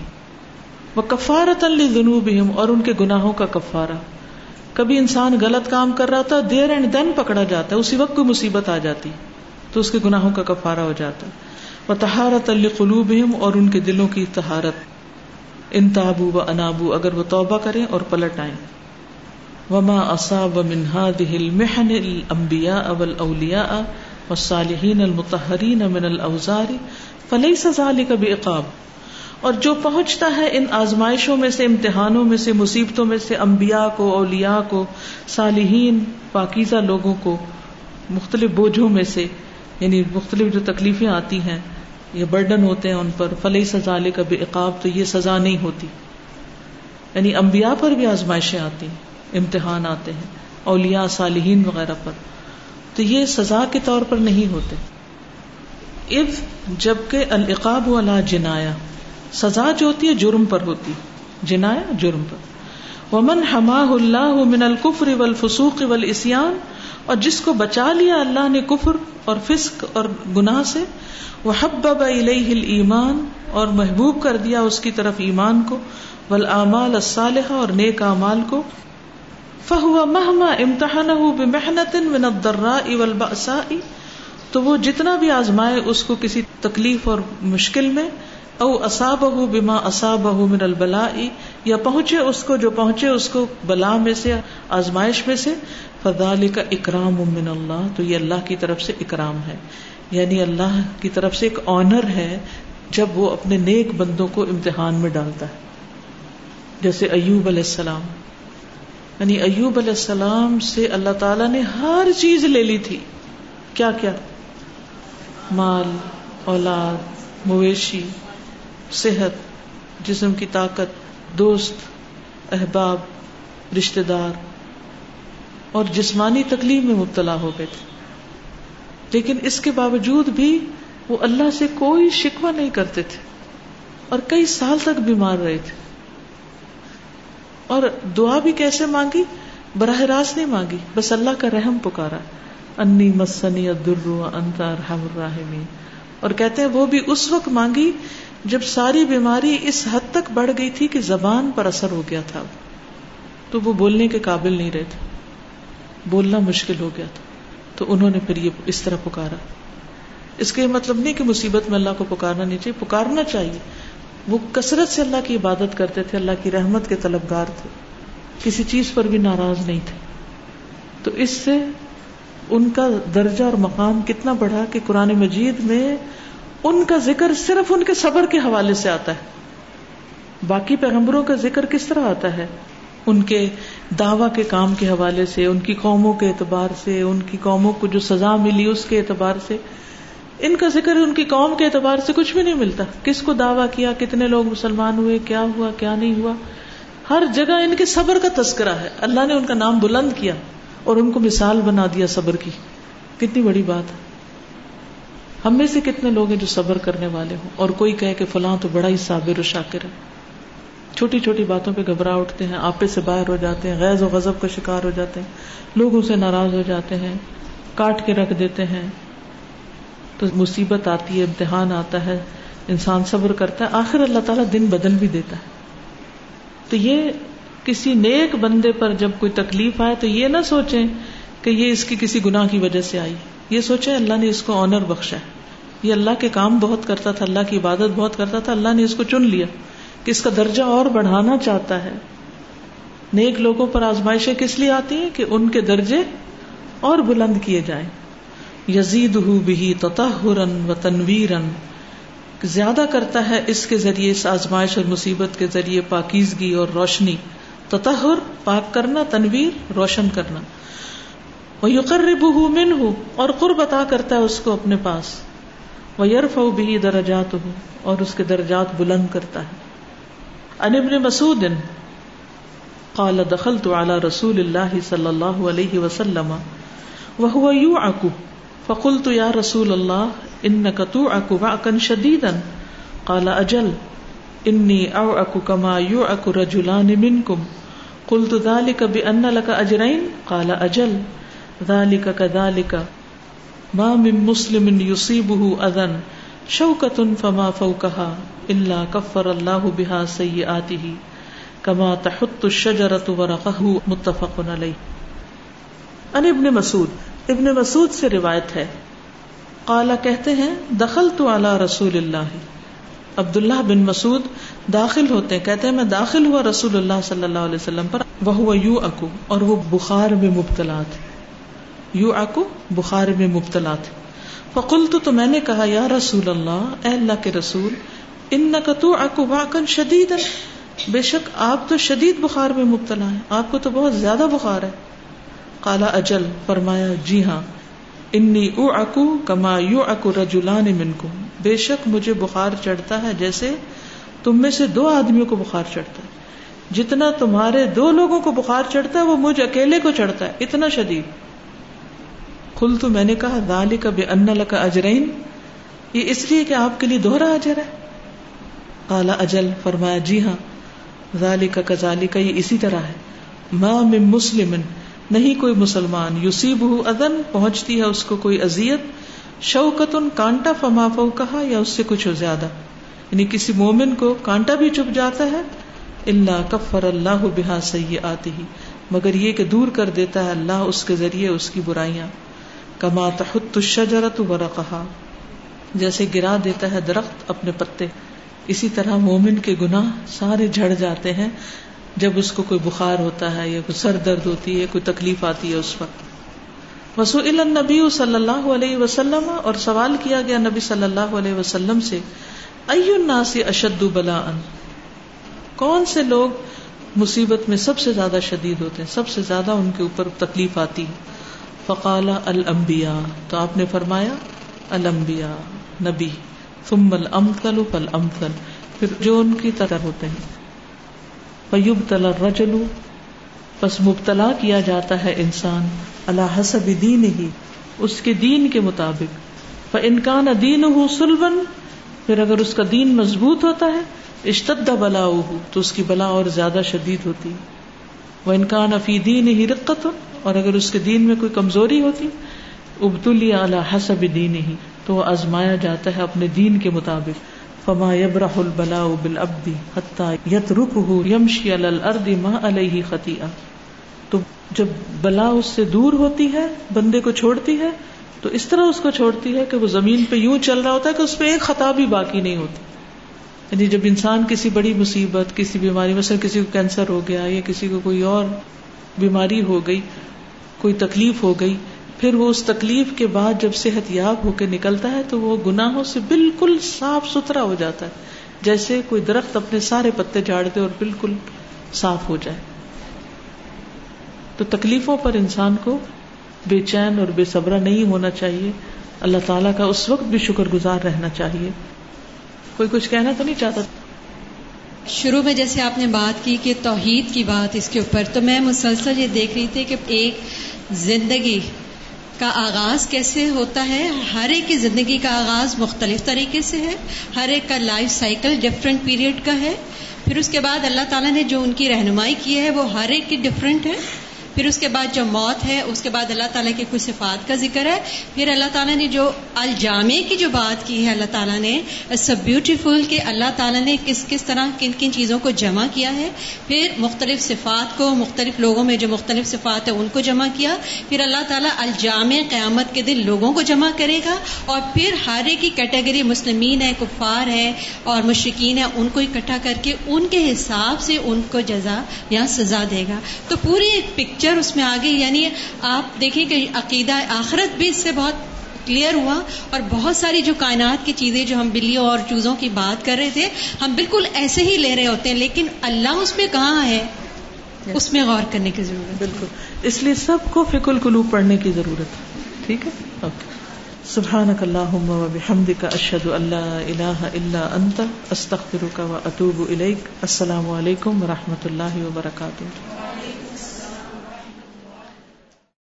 وہ کفارت النوب اور ان کے گناہوں کا کفارہ۔ کبھی انسان غلط کام کر رہا تھا، دیر اینڈ دین پکڑا جاتا ہے، اسی وقت کوئی مصیبت آ جاتی، تو اس کے گناہوں کا کفارہ ہو جاتا ہے۔ وہ تہارت القلوب اور ان کے دلوں کی تہارت ان تابو و انابو، اگر وہ توبہ کریں اور پلٹ آئیں۔ وما اصاب من هذه المحن الانبیاء والاولیاء والصالحین المطہرین من الاوزار فلیس ذلك بعقاب۔ اور جو پہنچتا ہے ان آزمائشوں میں سے، امتحانوں میں سے، مصیبتوں میں سے، انبیاء کو، اولیاء کو، صالحین، پاکیزہ لوگوں کو، مختلف بوجھوں میں سے یعنی مختلف جو تکلیفیں آتی ہیں یہ برڈن ہوتے ہیں ان پر فلح سزا کا عقاب تو یہ سزا نہیں ہوتی۔ یعنی انبیاء پر بھی آزمائشیں آتی ہیں، امتحان آتے ہیں، اولیاء صالحین وغیرہ پر۔ تو یہ سزا کے طور پر نہیں ہوتے۔ اب جبکہ العقاب والا جنایا سزا جو ہوتی ہے جرم پر ہوتی جنایا جرم پر۔ ومن حما اللہ من القفر والفسوق والاسیان اور جس کو بچا لیا اللہ نے کفر اور فسق اور گناہ سے وہ حبب الیہ الایمان اور محبوب کر دیا اس کی طرف ایمان کو والاعمال الصالحہ اور نیک اعمال کو۔ فہو مہما امتحان بمحنت من الضراء والبأساء۔ تو وہ جتنا بھی آزمائے اس کو کسی تکلیف اور مشکل میں، او اصاب بما اصاب من البلا یا پہنچے اس کو جو پہنچے اس کو بلا میں سے، آزمائش میں سے۔ فضال کا اکرام من اللہ تو یہ اللہ کی طرف سے اکرام ہے۔ یعنی اللہ کی طرف سے ایک آنر ہے جب وہ اپنے نیک بندوں کو امتحان میں ڈالتا ہے۔ جیسے ایوب علیہ السلام۔ یعنی ایوب علیہ السلام سے اللہ تعالی نے ہر چیز لے لی تھی۔ کیا کیا؟ مال، اولاد، مویشی، صحت، جسم کی طاقت، دوست، احباب رشتے دار۔ اور جسمانی تکلیف میں مبتلا ہو گئے تھے۔ لیکن اس کے باوجود بھی وہ اللہ سے کوئی شکوا نہیں کرتے تھے اور کئی سال تک بیمار رہے تھے۔ اور دعا بھی کیسے مانگی؟ براہ راست نہیں مانگی، بس اللہ کا رحم پکارا۔ انی مسنی ادر انتا رحم الراحمین۔ اور کہتے ہیں وہ بھی اس وقت مانگی جب ساری بیماری اس حد تک بڑھ گئی تھی کہ زبان پر اثر ہو گیا تھا۔ تو وہ بولنے کے قابل نہیں رہے تھے۔ بولنا مشکل ہو گیا تھا۔ تو انہوں نے پھر یہ اس طرح پکارا۔ اس کا یہ مطلب نہیں کہ مصیبت میں اللہ کو پکارنا نہیں چاہیے، پکارنا چاہیے۔ وہ کثرت سے اللہ کی عبادت کرتے تھے، اللہ کی رحمت کے طلبگار تھے۔ کسی چیز پر بھی ناراض نہیں تھے۔ تو اس سے ان کا درجہ اور مقام کتنا بڑھا کہ قرآن مجید میں ان کا ذکر صرف ان کے صبر کے حوالے سے آتا ہے۔ باقی پیغمبروں کا ذکر کس طرح آتا ہے؟ ان کے دعوی کے کام کے حوالے سے، ان کی قوموں کے اعتبار سے، ان کی قوموں کو جو سزا ملی اس کے اعتبار سے۔ ان کا ذکر ان کی قوم کے اعتبار سے کچھ بھی نہیں ملتا۔ کس کو دعویٰ کیا، کتنے لوگ مسلمان ہوئے، کیا ہوا، کیا نہیں ہوا۔ ہر جگہ ان کے صبر کا تذکرہ ہے۔ اللہ نے ان کا نام بلند کیا اور ان کو مثال بنا دیا صبر کی۔ کتنی بڑی بات ہے۔ ہم میں سے کتنے لوگ ہیں جو صبر کرنے والے ہوں اور کوئی کہے کہ فلاں تو بڑا ہی صابر و شاکر ہے۔ چھوٹی چھوٹی باتوں پہ گھبرا اٹھتے ہیں آپے سے باہر ہو جاتے ہیں غیر و غضب کا شکار ہو جاتے ہیں، لوگوں سے ناراض ہو جاتے ہیں، کاٹ کے رکھ دیتے ہیں۔ تو مصیبت آتی ہے، امتحان آتا ہے، انسان صبر کرتا ہے، آخر اللہ تعالیٰ دن بدل بھی دیتا ہے۔ تو یہ کسی نیک بندے پر جب کوئی تکلیف آئے تو یہ نہ سوچیں کہ یہ اس کی کسی گناہ کی وجہ سے آئی۔ یہ سوچیں اللہ نے اس کو آنر بخشا ہے۔ یہ اللہ کے کام بہت کرتا تھا، اللہ کی عبادت بہت کرتا تھا، اللہ نے اس کو چن لیا۔ کہ اس کا درجہ اور بڑھانا چاہتا ہے۔ نیک لوگوں پر آزمائشیں کس لیے آتی ہیں؟ کہ ان کے درجے اور بلند کیے جائیں۔ یزید بھی تطہرن و تنویرن۔ زیادہ کرتا ہے اس کے ذریعے اس آزمائش اور مصیبت کے ذریعے پاکیزگی اور روشنی۔ تطہر، پاک کرنا، تنویر، روشن کرنا۔ وہ یقرب من ہو اور قرب عطا کرتا ہے اس کو اپنے پاس۔ وہ یرف بھی درجات ہو اور اس کے درجات بلند کرتا ہے۔ ان ابن مسعود قال دخلت على رسول الله صلى الله عليه وسلم وهو يوعك. فقلت يا رسول الله انك توعك وعكا شديدا. قال اجل اني اوعك كما يوعك رجلان منكم. قلت ذلك بان لك اجرين قال اجل ذلك كذلك. ما من مسلم يصيبه اذى شوکت فما فوکها اللہ کفر اللہ بحا سی آتی ہی کما تحت الشجرت ورقہ متفق علیہ۔ ان ابن مسعود ابن مسعود سے روایت ہے۔ قالا کہتے ہیں دخل تو اعلی رسول اللہ۔ عبداللہ بن مسعود داخل ہوتے ہیں، کہتے ہیں، میں داخل ہوا رسول اللہ صلی اللہ علیہ وسلم پر وہ یو اکو اور وہ بخار میں مبتلا تھے۔ یو اکو بخار میں مبتلا تھے۔ فقل تو تو میں نے کہا، یا رسول اللہ، اے اللہ کے رسول ان کا تو اکن شدید بے شک آپ تو شدید بخار میں مبتلا ہے آپ کو تو بہت زیادہ بخار ہے۔ کالا اجل، فرمایا جی ہاں۔ انی او اکو کما یو اکو رجولان من کو بے شک مجھے بخار چڑھتا ہے، جیسے تم میں سے دو آدمیوں کو بخار چڑھتا ہے۔ جتنا تمہارے دو لوگوں کو بخار چڑھتا ہے، وہ مجھ اکیلے کو چڑھتا ہے۔ اتنا شدید۔ کل تو میں نے کہا دال کا بے ان کا اجرین، یہ اس لیے کہ آپ کے لیے دوہرا اجر ہے۔ کالا اجل، فرمایا جی ہاں ذالی کا کزالی کا یہ اسی طرح ہے۔ ماں میں مسلم، نہیں کوئی مسلمان یوسیب ادن پہنچتی ہے اس کو کوئی ازیت شوکت ان کانٹا فماف کہا یا اس سے کچھ ہو زیادہ۔ یعنی کسی مومن کو کانٹا بھی چپ جاتا ہے اللہ کفر اللہ بحا سی آتی ہی مگر یہ کہ دور کر دیتا ہے اللہ اس کے ذریعے اس کی برائیاں۔ کما تحت الشجرت ورقہا، جیسے گرا دیتا ہے درخت اپنے پتے۔ اسی طرح مومن کے گناہ سارے جھڑ جاتے ہیں جب اس کو کوئی بخار ہوتا ہے یا کوئی سر درد ہوتی ہے، کوئی تکلیف آتی ہے اس وقت۔ وسو نبی صلی اللہ علیہ وسلم، اور سوال کیا گیا نبی صلی اللہ علیہ وسلم سے الناس اشد بلا کون سے لوگ مصیبت میں سب سے زیادہ شدید ہوتے ہیں، سب سے زیادہ ان کے اوپر تکلیف آتی ہے؟ فقال الانبیاء، تو آپ نے فرمایا، الانبیاء، نبی، ثم الامثل فالامثل، پھر جو ان کی طرح ہوتے ہیں۔ فیبتلا الرجل، پس مبتلا کیا جاتا ہے انسان اللہ حسب دین ہی اس کے دین کے مطابق۔ فانکان دینہ سلبا، پھر اگر اس کا دین مضبوط ہوتا ہے، اشتد بلا تو اس کی بلا اور زیادہ شدید ہوتی۔ ہے وہ انکان افی دین ہی رقت اور اگر اس کے دین میں کوئی کمزوری ہوتی ابتلی اعلی حسب دین ہی تو وہ آزمایا جاتا ہے اپنے دین کے مطابق۔ فما یبرح البلا بالابدی حتی یترکہ یمشی علی الارض ما علیہ خطیئہ تو جب بلا اس سے دور ہوتی ہے، بندے کو چھوڑتی ہے، تو اس طرح اس کو چھوڑتی ہے کہ وہ زمین پہ یوں چل رہا ہوتا ہے کہ اس پہ ایک خطا بھی باقی نہیں ہوتی۔ یعنی جب انسان کسی بڑی مصیبت، کسی بیماری، مثلا کسی کو کینسر ہو گیا یا کسی کو کوئی اور بیماری ہو گئی، کوئی تکلیف ہو گئی، پھر وہ اس تکلیف کے بعد جب صحت یاب ہو کے نکلتا ہے تو وہ گناہوں سے بالکل صاف ستھرا ہو جاتا ہے، جیسے کوئی درخت اپنے سارے پتے جاڑ دے اور بالکل صاف ہو جائے۔ تو تکلیفوں پر انسان کو بے چین اور بے صبرا نہیں ہونا چاہیے۔ اللہ تعالیٰ کا اس وقت بھی شکر گزار رہنا چاہیے۔ کوئی کچھ کہنا تو نہیں چاہتا؟ شروع میں جیسے آپ نے بات کی کہ توحید کی بات اس کے اوپر، تو میں مسلسل یہ دیکھ رہی تھی کہ ایک زندگی کا آغاز کیسے ہوتا ہے؟ ہر ایک کی زندگی کا آغاز مختلف طریقے سے ہے، ہر ایک کا لائف سائیکل ڈفرینٹ پیریڈ کا ہے۔ پھر اس کے بعد اللہ تعالیٰ نے جو ان کی رہنمائی کی ہے، وہ ہر ایک کی ڈفرینٹ ہے۔ پھر اس کے بعد جو موت ہے، اس کے بعد اللہ تعالیٰ کی کچھ صفات کا ذکر ہے۔ پھر اللہ تعالیٰ نے جو الجامع کی جو بات کی ہے، اللہ تعالیٰ نے سب بیوٹیفل کہ اللہ تعالیٰ نے کس کس طرح کن کن چیزوں کو جمع کیا ہے۔ پھر مختلف صفات کو، مختلف لوگوں میں جو مختلف صفات ہے ان کو جمع کیا۔ پھر اللہ تعالیٰ الجامع قیامت کے دن لوگوں کو جمع کرے گا۔ اور پھر ہر ایک کی کیٹیگری مسلمین ہے کفار ہے اور مشرقین ہے ان کو اکٹھا کر کے ان کے حساب سے ان کو جزا یا سزا دے گا۔ تو پوری ایک پکچر پکچر اس میں آگے یعنی آپ دیکھیں کہ عقیدہ آخرت بھی اس سے بہت کلیئر ہوا اور بہت ساری جو کائنات کی چیزیں جو ہم بلیوں اور چوزوں کی بات کر رہے تھے ہم بالکل ایسے ہی لے رہے ہوتے ہیں لیکن اللہ اس میں کہاں ہے؟ اس میں غور کرنے کی ضرورت بالکل۔ اس لیے سب کو فک القلوب پڑھنے کی ضرورت ہے۔ ٹھیک ہے؟ اوکے۔ سبحانك اللهم وبحمدك اشهد ان لا اله الا انت استغفرك واتوب اليك السلام علیکم ورحمۃ اللہ وبرکاتہ۔